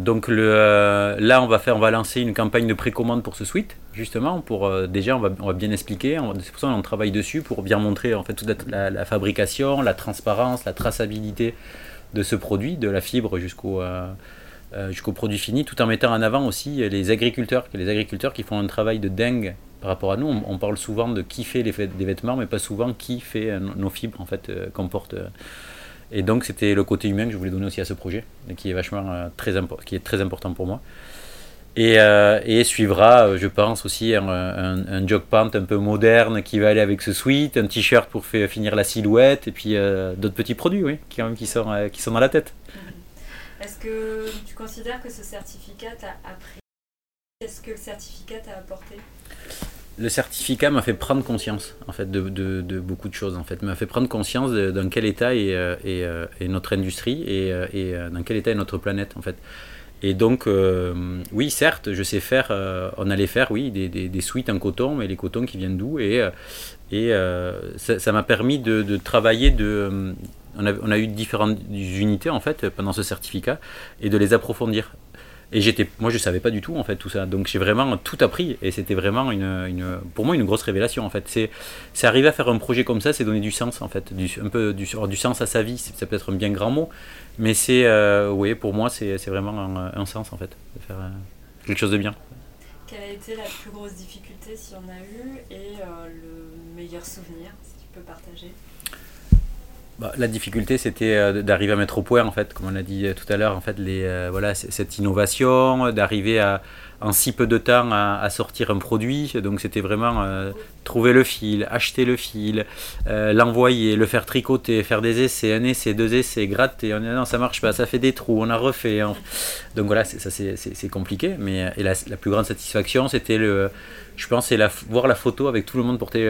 donc le, là, on va faire, on va lancer une campagne de précommande pour ce suite, justement, pour déjà, on va, on va bien expliquer. C'est pour ça qu'on travaille dessus pour bien montrer en fait toute la, la, fabrication, la transparence, la traçabilité de ce produit, de la fibre jusqu'au jusqu'au produit fini, tout en mettant en avant aussi les agriculteurs, les agriculteurs qui font un travail de dingue par rapport à nous. On, parle souvent de qui fait les, vêtements, mais pas souvent qui fait euh, nos fibres en fait euh, qu'on porte. Et donc c'était le côté humain que je voulais donner aussi à ce projet, qui est vachement très, qui est très important pour moi. Et, suivra, je pense aussi, un, un, jog pant un peu moderne qui va aller avec ce suite, un t-shirt pour finir la silhouette, et puis d'autres petits produits, oui, qui sont dans la tête. Est-ce que tu considères que ce certificat t'a appris? Qu'est-ce que le certificat t'a apporté? Le certificat m'a fait prendre conscience en fait de, beaucoup de choses en fait. M'a fait prendre conscience de, dans quel état est, euh, euh, notre industrie et, euh, et, dans quel état est notre planète en fait. Et donc oui certes je sais faire on allait faire oui des, des, des, suites en coton mais les cotons qui viennent d'où et, et ça m'a permis de, travailler de on a, eu différentes unités en fait pendant ce certificat et de les approfondir. Et j'étais, moi je savais pas du tout en fait tout ça, donc j'ai vraiment tout appris et c'était vraiment une, pour moi une grosse révélation en fait. C'est, c'est arriver à faire un projet comme ça, c'est donner du sens en fait, un peu du, sens à sa vie. C'est, ça peut être un bien grand mot, mais c'est, euh, oui, pour moi c'est, c'est vraiment un, un, sens en fait de faire euh, quelque chose de bien. Quelle a été la plus grosse difficulté si on a eu et euh, le meilleur souvenir si tu peux partager? Bah, la difficulté, c'était euh, d'arriver à mettre au point, en fait, comme on l'a dit euh, tout à l'heure, en fait, les, euh, voilà, cette innovation, d'arriver à, en si peu de temps à, à sortir un produit. Donc, c'était vraiment euh, trouver le fil, acheter le fil, euh, l'envoyer, le faire tricoter, faire des essais, un essai, deux essais, gratter. On dit non, ça marche pas, ça fait des trous, on a refait. Hein. Donc voilà, ça c'est compliqué. Mais et la, la, plus grande satisfaction, c'était le, je pense, c'est la, voir la photo avec tout le monde porter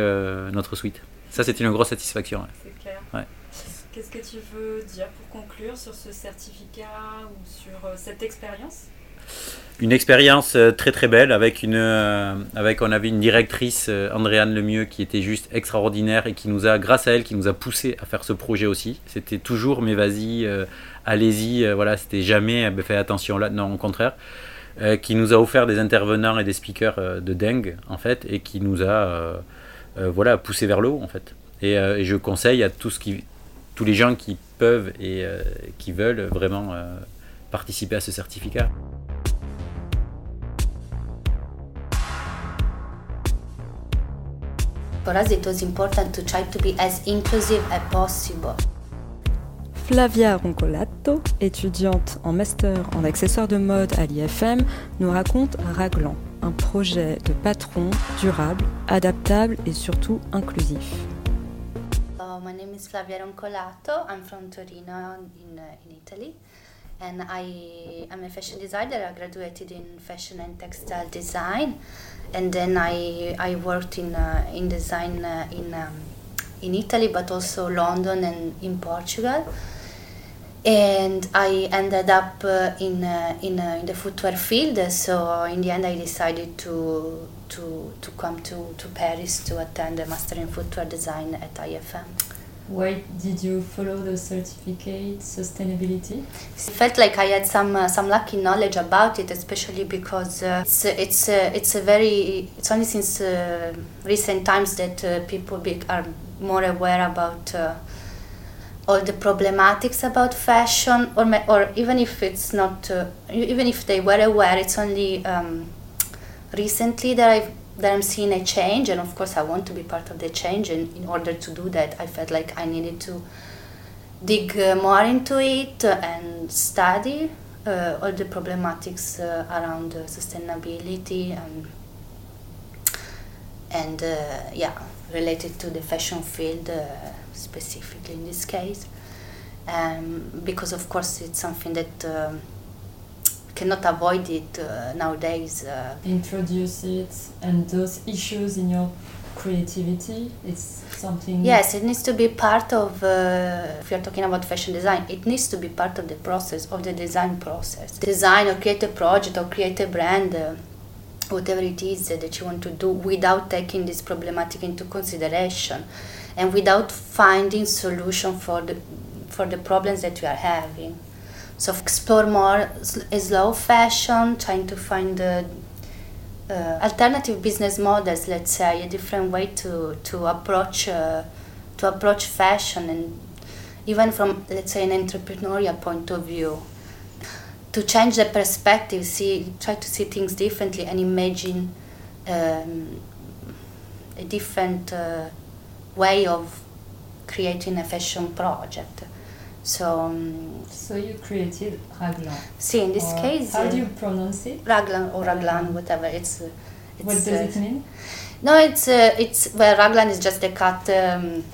notre suite. Ça, c'était une grosse satisfaction. Ouais. C'est clair. Ouais. Qu'est-ce que tu veux dire pour conclure sur ce certificat ou sur euh, cette expérience? Une expérience euh, très très belle avec une euh, avec on avait une directrice euh, Andréane Lemieux qui était juste extraordinaire et qui nous a grâce à elle qui nous a poussé à faire ce projet aussi. C'était toujours mais vas-y euh, allez-y voilà c'était jamais bah, fais attention. Là non au contraire. Qui nous a offert des intervenants et des speakers de dingue en fait et qui nous a voilà poussé vers le haut en fait. Et, et je conseille à tous qui tous les gens qui peuvent et qui veulent vraiment participer à ce certificat. For us, it was important to try to be as inclusive as possible. Flavia Roncolato, étudiante en master en accessoires de mode à l'IFM, nous raconte Raglan, un projet de patron durable, adaptable et surtout inclusif. Uh, my name is Flavia Roncolato. I'm from Torino in, uh, in Italy. and I am a fashion designer. I graduated in fashion and textile design, and then I I worked in uh, in design uh, in um, in Italy, but also London and in Portugal. And I ended up uh, in uh, in, uh, in the footwear field. So in the end, I decided to to to come to, to Paris to attend a master in footwear design at IFM. Why did you follow the certificate sustainability? It felt like I had some uh, some lucky knowledge about it, especially because uh, it's it's uh, it's a very it's only since uh, recent times that uh, people be, are more aware about uh, all the problematics about fashion, or or even if it's not even if they were aware, it's only um, recently that I've that I'm seeing a change, and of course, I want to be part of the change. And in order to do that, I felt like I needed to dig uh, more into it and study uh, all the problematics uh, around uh, sustainability and and uh, yeah, related to the fashion field uh, specifically in this case, um, because of course it's something that. Um, cannot avoid it uh, nowadays. Uh. Introduce it and those issues in your creativity. It's something. Yes, it needs to be part of. Uh, if you're talking about fashion design, it needs to be part of the process of the design process. Design or create a project or create a brand. Uh, whatever it is that you want to do without taking this problematic into consideration and without finding solution for the for the problems that we are having so explore more slow fashion, trying to find uh, uh, alternative business models. Let's say a different way to to approach uh, to approach fashion, and even from let's say an entrepreneurial point of view, to change the perspective, see try to see things differently, and imagine um, a different uh, way of creating a fashion project. So, um, so you created raglan. See, in this case, how uh, do you pronounce it? Raglan or raglan, whatever. It's. Uh, it's what does uh, it mean? No, it's uh, it's well, raglan is just a cut. Um,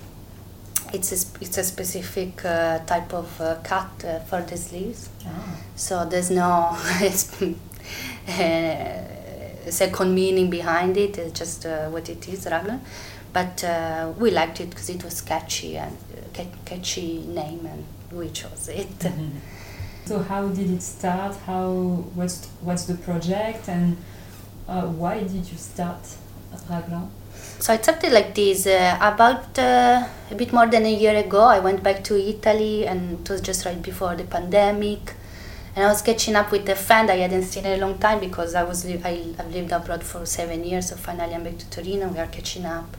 it's a, sp- it's a specific uh, type of uh, cut uh, for the sleeves. Ah. So there's no *laughs* it's, second meaning behind it. It's just uh, what it is, raglan. But uh, we liked it because it was catchy and uh, ca- catchy name, and we chose it. Mm-hmm. So how did it start? How what's what's the project and uh, why did you start at Raglan? So it started like this. Uh, about uh, a bit more than a year ago, I went back to Italy, and it was just right before the pandemic. And I was catching up with a friend I hadn't seen in a long time because I was I, I've lived abroad for seven years. So finally, I'm back to Torino. And we are catching up.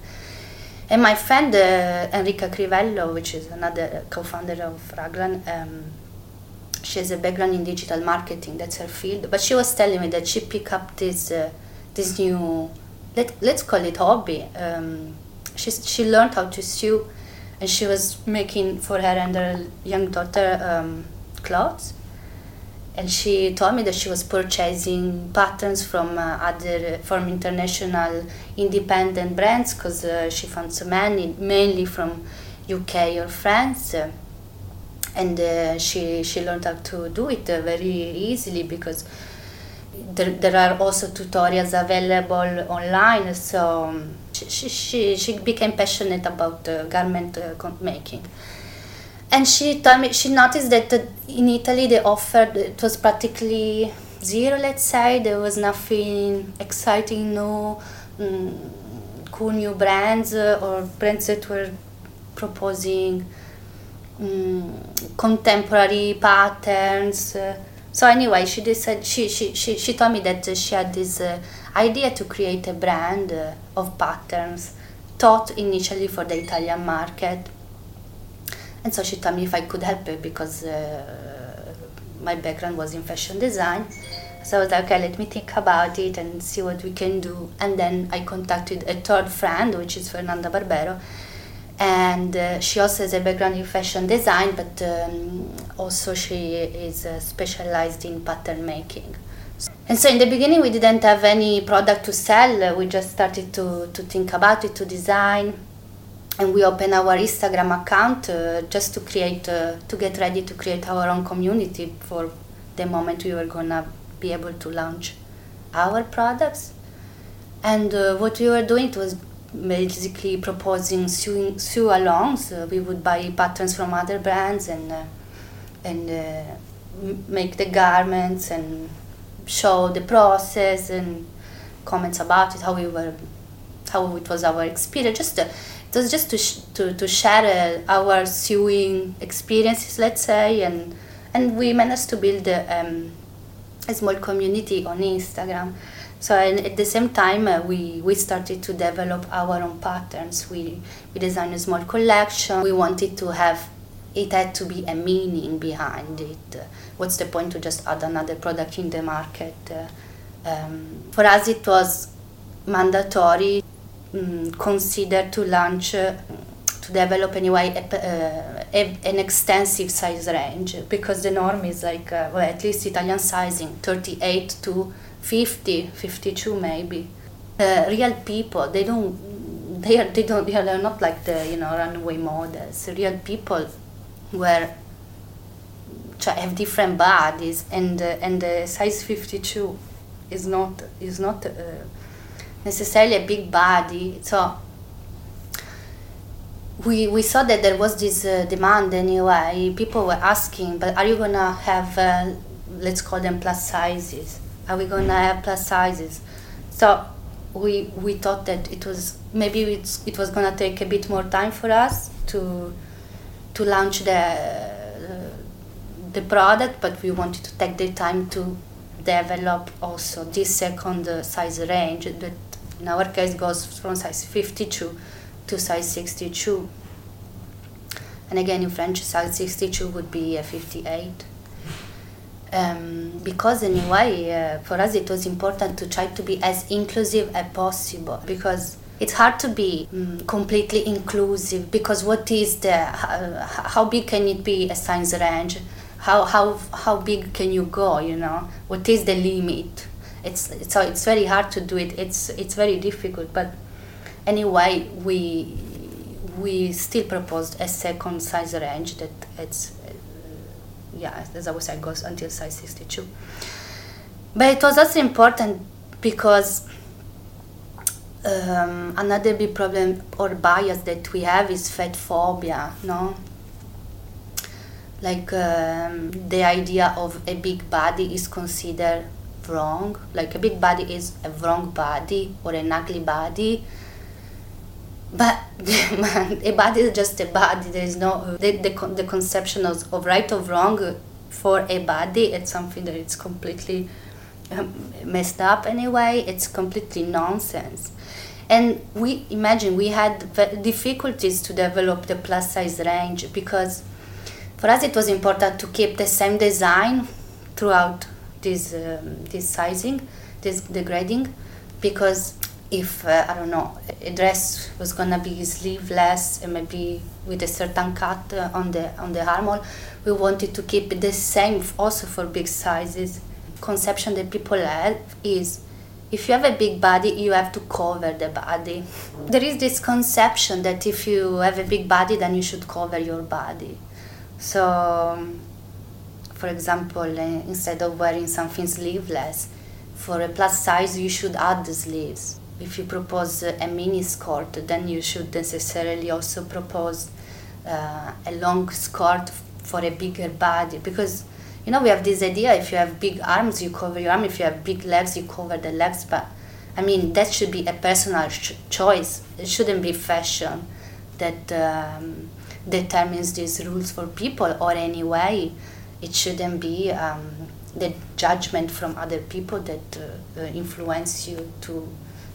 And my friend uh, Enrica Crivello, which is another co-founder of Raglan, um, she has a background in digital marketing. That's her field. But she was telling me that she picked up this uh, this new let let's call it hobby. Um, she she learned how to sew, and she was making for her and her young daughter um, clothes. And she told me that she was purchasing patterns from uh, other from international independent brands because uh, she found so many, mainly from UK or France. And uh, she she learned how to do it uh, very easily because there, there are also tutorials available online so um, she, she, she became passionate about uh, garment uh, making and she told me she noticed that in italy they offered it was practically zero let's say. There was nothing exciting no mm, cool new brands uh, or brands that were proposing mm, contemporary patterns uh, so anyway she decided she, she, she, she told me that uh, she had this uh, idea to create a brand uh, of patterns thought initially for the italian market and so she told me if i could help her because uh, my background was in fashion design. So I was like, okay, let me think about it and see what we can do. And then I contacted a third friend, which is Fernanda Barbero, and uh, she also has a background in fashion design but um, also she is uh, specialized in pattern making. And so in the beginning we didn't have any product to sell. We just started to, to think about it to design and we open our Instagram account uh, just to create, uh, to get ready to create our own community for the moment we were gonna be able to launch our products. And uh, what we were doing it was basically proposing sewing, sew alongs. Uh, we would buy patterns from other brands and uh, and uh, make the garments and show the process and comments about it, how we were, how it was our experience. Just was just to sh- to, to share uh, our sewing experiences, let's say, and and we managed to build a, um, a small community on Instagram. So and at the same time, uh, we, we started to develop our own patterns. We, we designed a small collection. We wanted to have, it had to be a meaning behind it. What's the point to just add another product in the market? Uh, um, for us, it was mandatory, um, considered to launch, uh, to develop anyway a, uh, a, an extensive size range because the norm is like, uh, well, at least Italian sizing, 38 to 50, 52 maybe. Uh, real people, they don't, they are, they don't, they are not like the you know runway models. Real people were have different bodies, and uh, and the size 52 is not is not uh, necessarily a big body. So we we saw that there was this uh, demand anyway. People were asking, but are you gonna have uh, let's call them plus sizes? Are we gonna have plus sizes? So we we thought that it was maybe it's, it was gonna take a bit more time for us to to launch the the product, but we wanted to take the time to develop also this second uh, size range that in our case goes from size 52 to size 62. And again, in French, size 62 would be a 58. Um, because anyway, uh, for us it was important to try to be as inclusive as possible because it's hard to be um, completely inclusive because what is the uh, how big can it be a size range how how how big can you go you know what is the limit it's, it's so it's very hard to do it. It's it's very difficult but anyway we we still proposed a second size range that it's uh, yeah as i was saying goes until size 62 but it was also important because um, another big problem or bias that we have is fat phobia no? Like um, the idea of a big body is considered wrong like a big body is a wrong body or an ugly body. But *laughs* a body is just a body. There is no the, the, the conception of, of right or wrong for a body it's something that it's completely um, messed up anyway. It's completely nonsense. And we imagine we had difficulties to develop the plus size range because for us it was important to keep the same design throughout this um, this sizing this the grading because if uh, I don't know a dress was gonna be sleeveless and maybe with a certain cut uh, on the on the armhole, we wanted to keep the same also for big sizes. Conception that people have is if you have a big body, you have to cover the body. There is this conception that if you have a big body, then you should cover your body. So, um, for example, uh, instead of wearing something sleeveless, for a plus size, you should add the sleeves. If you propose a mini skirt, then you should necessarily also propose uh, a long skirt for a bigger body. Because you know we have this idea if you have big arms you cover your arm. If you have big legs you cover the legs. But i mean that should be a personal ch- choice. It shouldn't be fashion that um, determines these rules for people or anyway it shouldn't be um, the judgment from other people that uh, uh, influence you to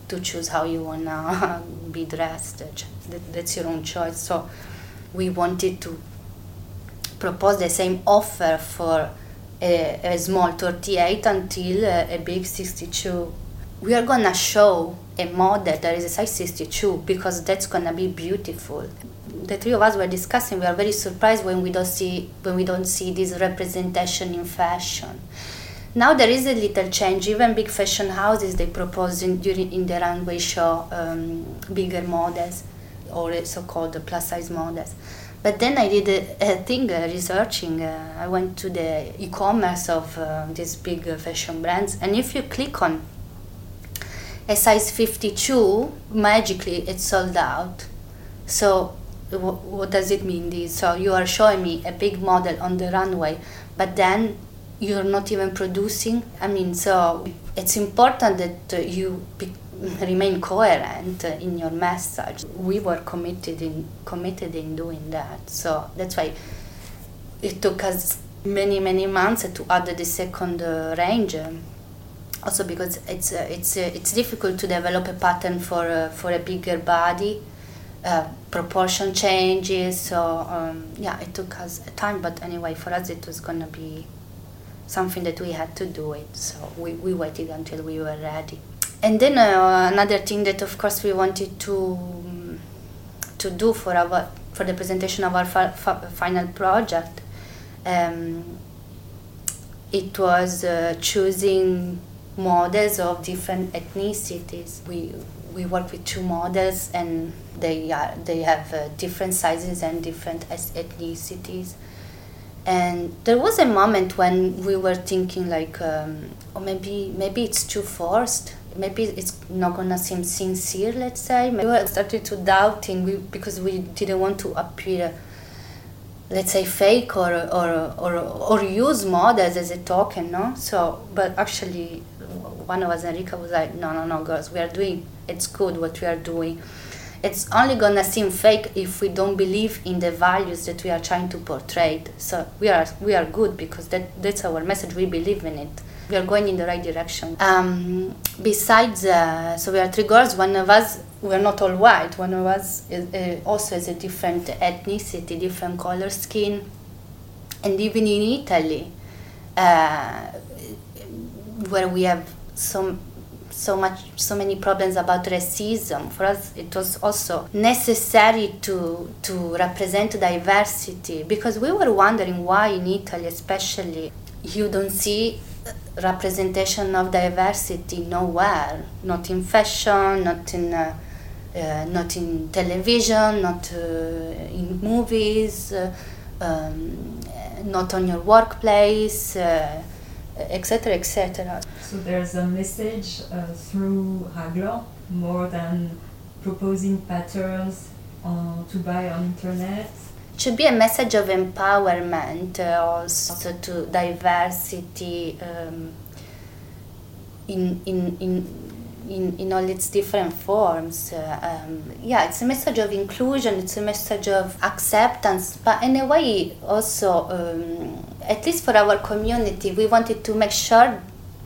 to choose how you wanna *laughs* be dressed. That's your own choice. So we wanted to propose the same offer for a, a small 38 until a, a big 62. We are gonna show a model that is a size 62 because that's gonna be beautiful. The three of us were discussing. We are very surprised when we don't see when we don't see this representation in fashion now there is a little change. Even big fashion houses they propose in, during in the runway show um, bigger models. or so-called plus size models. But then I did a, a thing uh, researching. Uh, I went to the e-commerce of uh, these big uh, fashion brands, and if you click on a size 52, magically it's sold out. So w- what does it mean? This so you are showing me a big model on the runway, but then you're not even producing. I mean, so it's important that uh, you be- *laughs* remain coherent in your message. We were committed in committed in doing that. So that's why it took us many many months to add the second uh, range. Also because it's uh, it's uh, it's difficult to develop a pattern for uh, for a bigger body. Uh, proportion changes, so um, yeah, it took us time. But anyway, for us, it was gonna be something that we had to do it. So we, we waited until we were ready and then uh, another thing that of course we wanted to to do for our for the presentation of our fa- fa- final project um, it was uh, choosing models of different ethnicities. We we work with two models and they are they have uh, different sizes and different ethnicities. And there was a moment when we were thinking like um, or maybe maybe it's too forced. Maybe it's not gonna seem sincere let's say. We started to doubting we, because we didn't want to appear let's say fake or or or, or use models as a token no? So but actually one of us enrica was like no no no girls we are doing it's good what we are doing it's only gonna seem fake if we don't believe in the values that we are trying to portray so we are we are good because that that's our message we believe in it we are going in the right direction. Um, besides, uh, so we are three girls. One of us, we are not all white. One of us is, uh, also has a different ethnicity, different color skin, and even in Italy, uh, where we have some so much so many problems about racism. For us it was also necessary to to represent diversity because we were wondering why in italy especially you don't see representation of diversity nowhere, not in fashion, not in uh, uh, not in television, not uh, in movies, uh, um, not on your workplace, etc., etc. So there's a message uh, through Raglan more than proposing patterns to buy on internet should be a message of empowerment uh, also to diversity um, in, in, in, in, in all its different forms. Uh, um, yeah, it's a message of inclusion, it's a message of acceptance, but in a way also, um, at least for our community, we wanted to make sure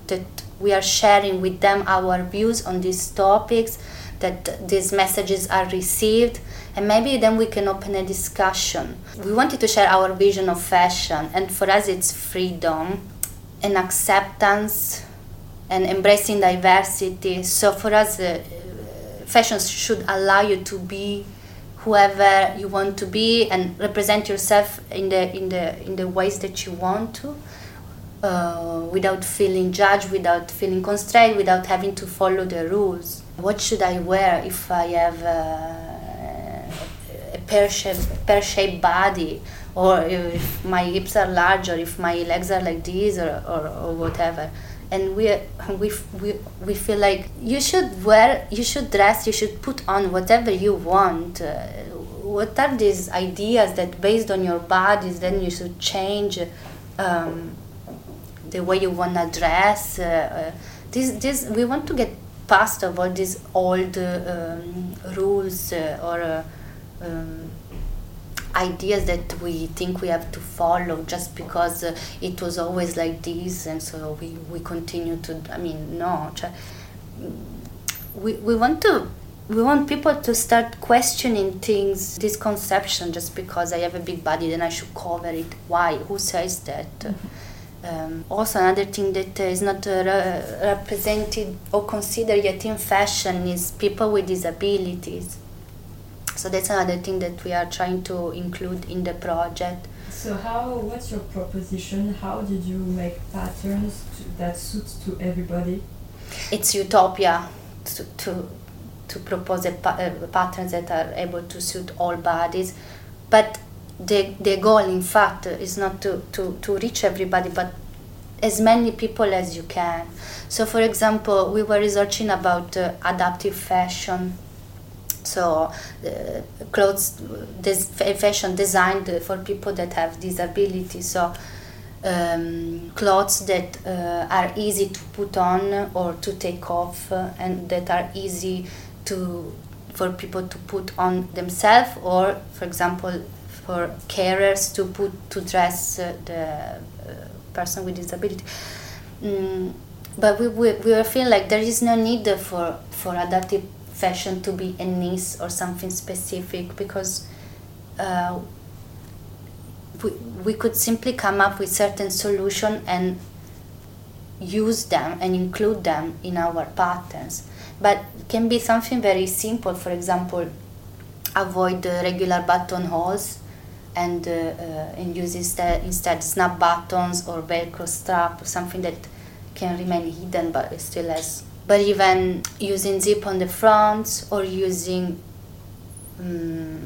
that we are sharing with them our views on these topics, that these messages are received and maybe then we can open a discussion. We wanted to share our vision of fashion, and for us, it's freedom and acceptance and embracing diversity. So for us, uh, fashion should allow you to be whoever you want to be and represent yourself in the in the in the ways that you want to. Uh, without feeling judged, without feeling constrained, without having to follow the rules. What should I wear if I have uh, pear-shaped, pear-shaped body or if my hips are large or if my legs are like this or, or, or whatever and we, we, we, we feel like you should wear you should dress you should put on whatever you want. Uh, what are these ideas that based on your bodies then you should change um, the way you want to dress? Uh, uh, this, this, we want to get past of all these old um, rules uh, or uh, um, ideas that we think we have to follow just because uh, it was always like this and so we, we continue to i mean no we, we want to we want people to start questioning things this conception just because i have a big body then i should cover it. Why? Who says that? Mm-hmm. um, also another thing that is not uh, re- represented or considered yet in fashion is people with disabilities so that's another thing that we are trying to include in the project. So how, what's your proposition? How did you make patterns to, that suit to everybody? It's utopia to, to, to propose a, pa- uh, patterns that are able to suit all bodies. But the, the goal, in fact, is not to, to, to reach everybody, but as many people as you can. So, for example, we were researching about uh, adaptive fashion. So, uh, clothes, this fashion designed for people that have disabilities. So, um, clothes that uh, are easy to put on or to take off, uh, and that are easy to for people to put on themselves, or, for example, for carers to put to dress uh, the person with disability. Mm, but we, we, we feel like there is no need for, for adaptive fashion to be a niche or something specific because uh, we, we could simply come up with certain solution and use them and include them in our patterns. But can be something very simple for example avoid the regular buttonholes and uh, uh, and use instead, instead snap buttons or velcro strap or something that can remain hidden but still has but even using zip on the front or using um,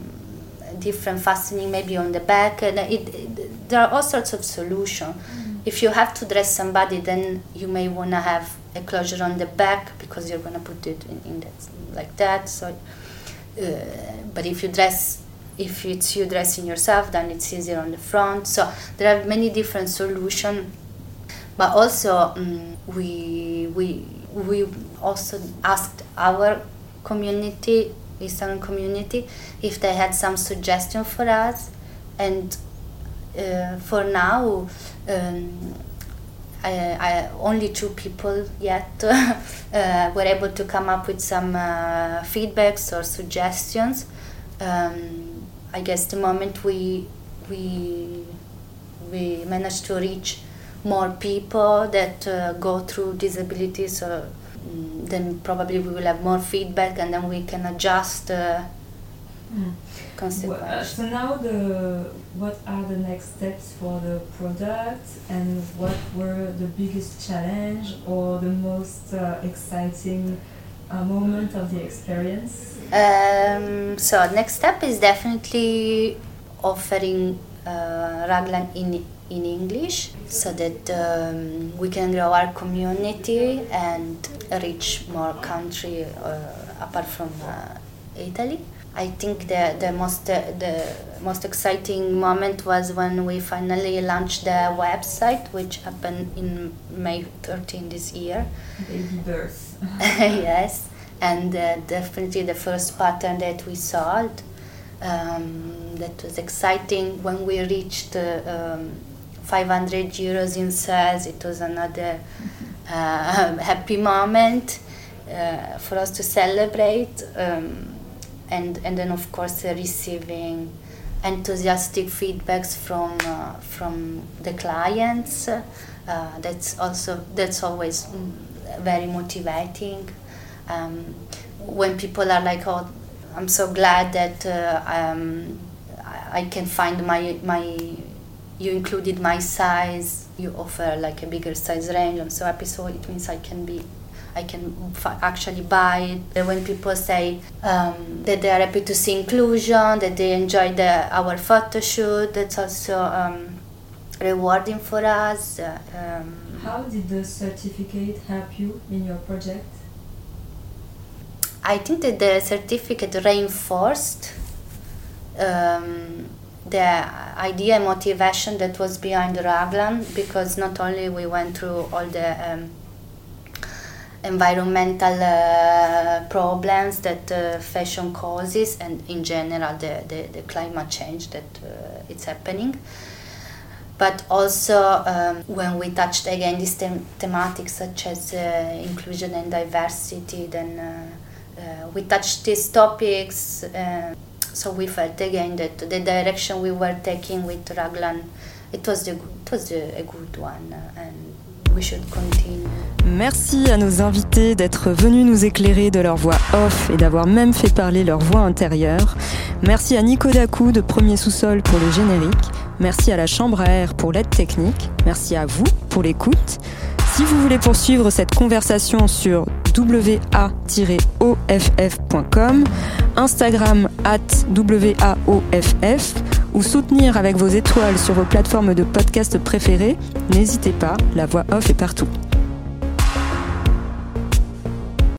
different fastening maybe on the back and it, it, there are all sorts of solutions mm-hmm. if you have to dress somebody then you may want to have a closure on the back because you're going to put it in, in that, like that so uh, but if you dress if it's you dressing yourself then it's easier on the front so there are many different solutions but also um, we we we also asked our community eastern community if they had some suggestion for us. And uh, for now um, I, I, only two people yet *laughs* uh, were able to come up with some uh, feedbacks or suggestions. Um, I guess the moment we we we manage to reach more people that uh, go through disabilities, uh, then probably we will have more feedback, and then we can adjust. Uh, mm. Well, so now the what are the next steps for the product and what were the biggest challenge or the most uh, exciting a moment of the experience? Um, so next step is definitely offering uh, Raglan in in English so that um, we can grow our community and reach more country uh, apart from uh, Italy. I think the the most uh, the most exciting moment was when we finally launched the website, which happened in May 13 this year. Baby birth. *laughs* yes, and uh, definitely the first pattern that we sold. Um, that was exciting when we reached uh, um, 500 euros in sales. It was another uh, *laughs* happy moment uh, for us to celebrate, um, and and then of course receiving enthusiastic feedbacks from uh, from the clients. Uh, that's also that's always mm, very motivating. Um, when people are like, "Oh, I'm so glad that uh, um, I can find my my you included my size. You offer like a bigger size range. I'm so happy. So it means I can be I can actually buy it. When people say um, that they are happy to see inclusion, that they enjoy the, our photo shoot, that's also um, rewarding for us. Uh, um, how did the certificate help you in your project? I think that the certificate reinforced um, the idea and motivation that was behind the Raglan because not only we went through all the um, environmental uh, problems that uh, fashion causes and in general the, the, the climate change that uh, it's happening but also um, when we touched again these them- thematics such as uh, inclusion and diversity, then uh, uh, we touched these topics. So we felt again that the direction we were taking with Raglan, it was, the, it was a, a good one, uh, and we should continue. Merci à nos invités d'être venus nous éclairer de leur voix off et d'avoir même fait parler leur voix intérieure. Merci à Nico Dacou de Premier Sous-Sol pour le générique. Merci à la Chambre à air pour l'aide technique. Merci à vous pour l'écoute. Si vous voulez poursuivre cette conversation sur wa-off.com, Instagram at waoff ou soutenir avec vos étoiles sur vos plateformes de podcast préférées, n'hésitez pas, la voix off est partout.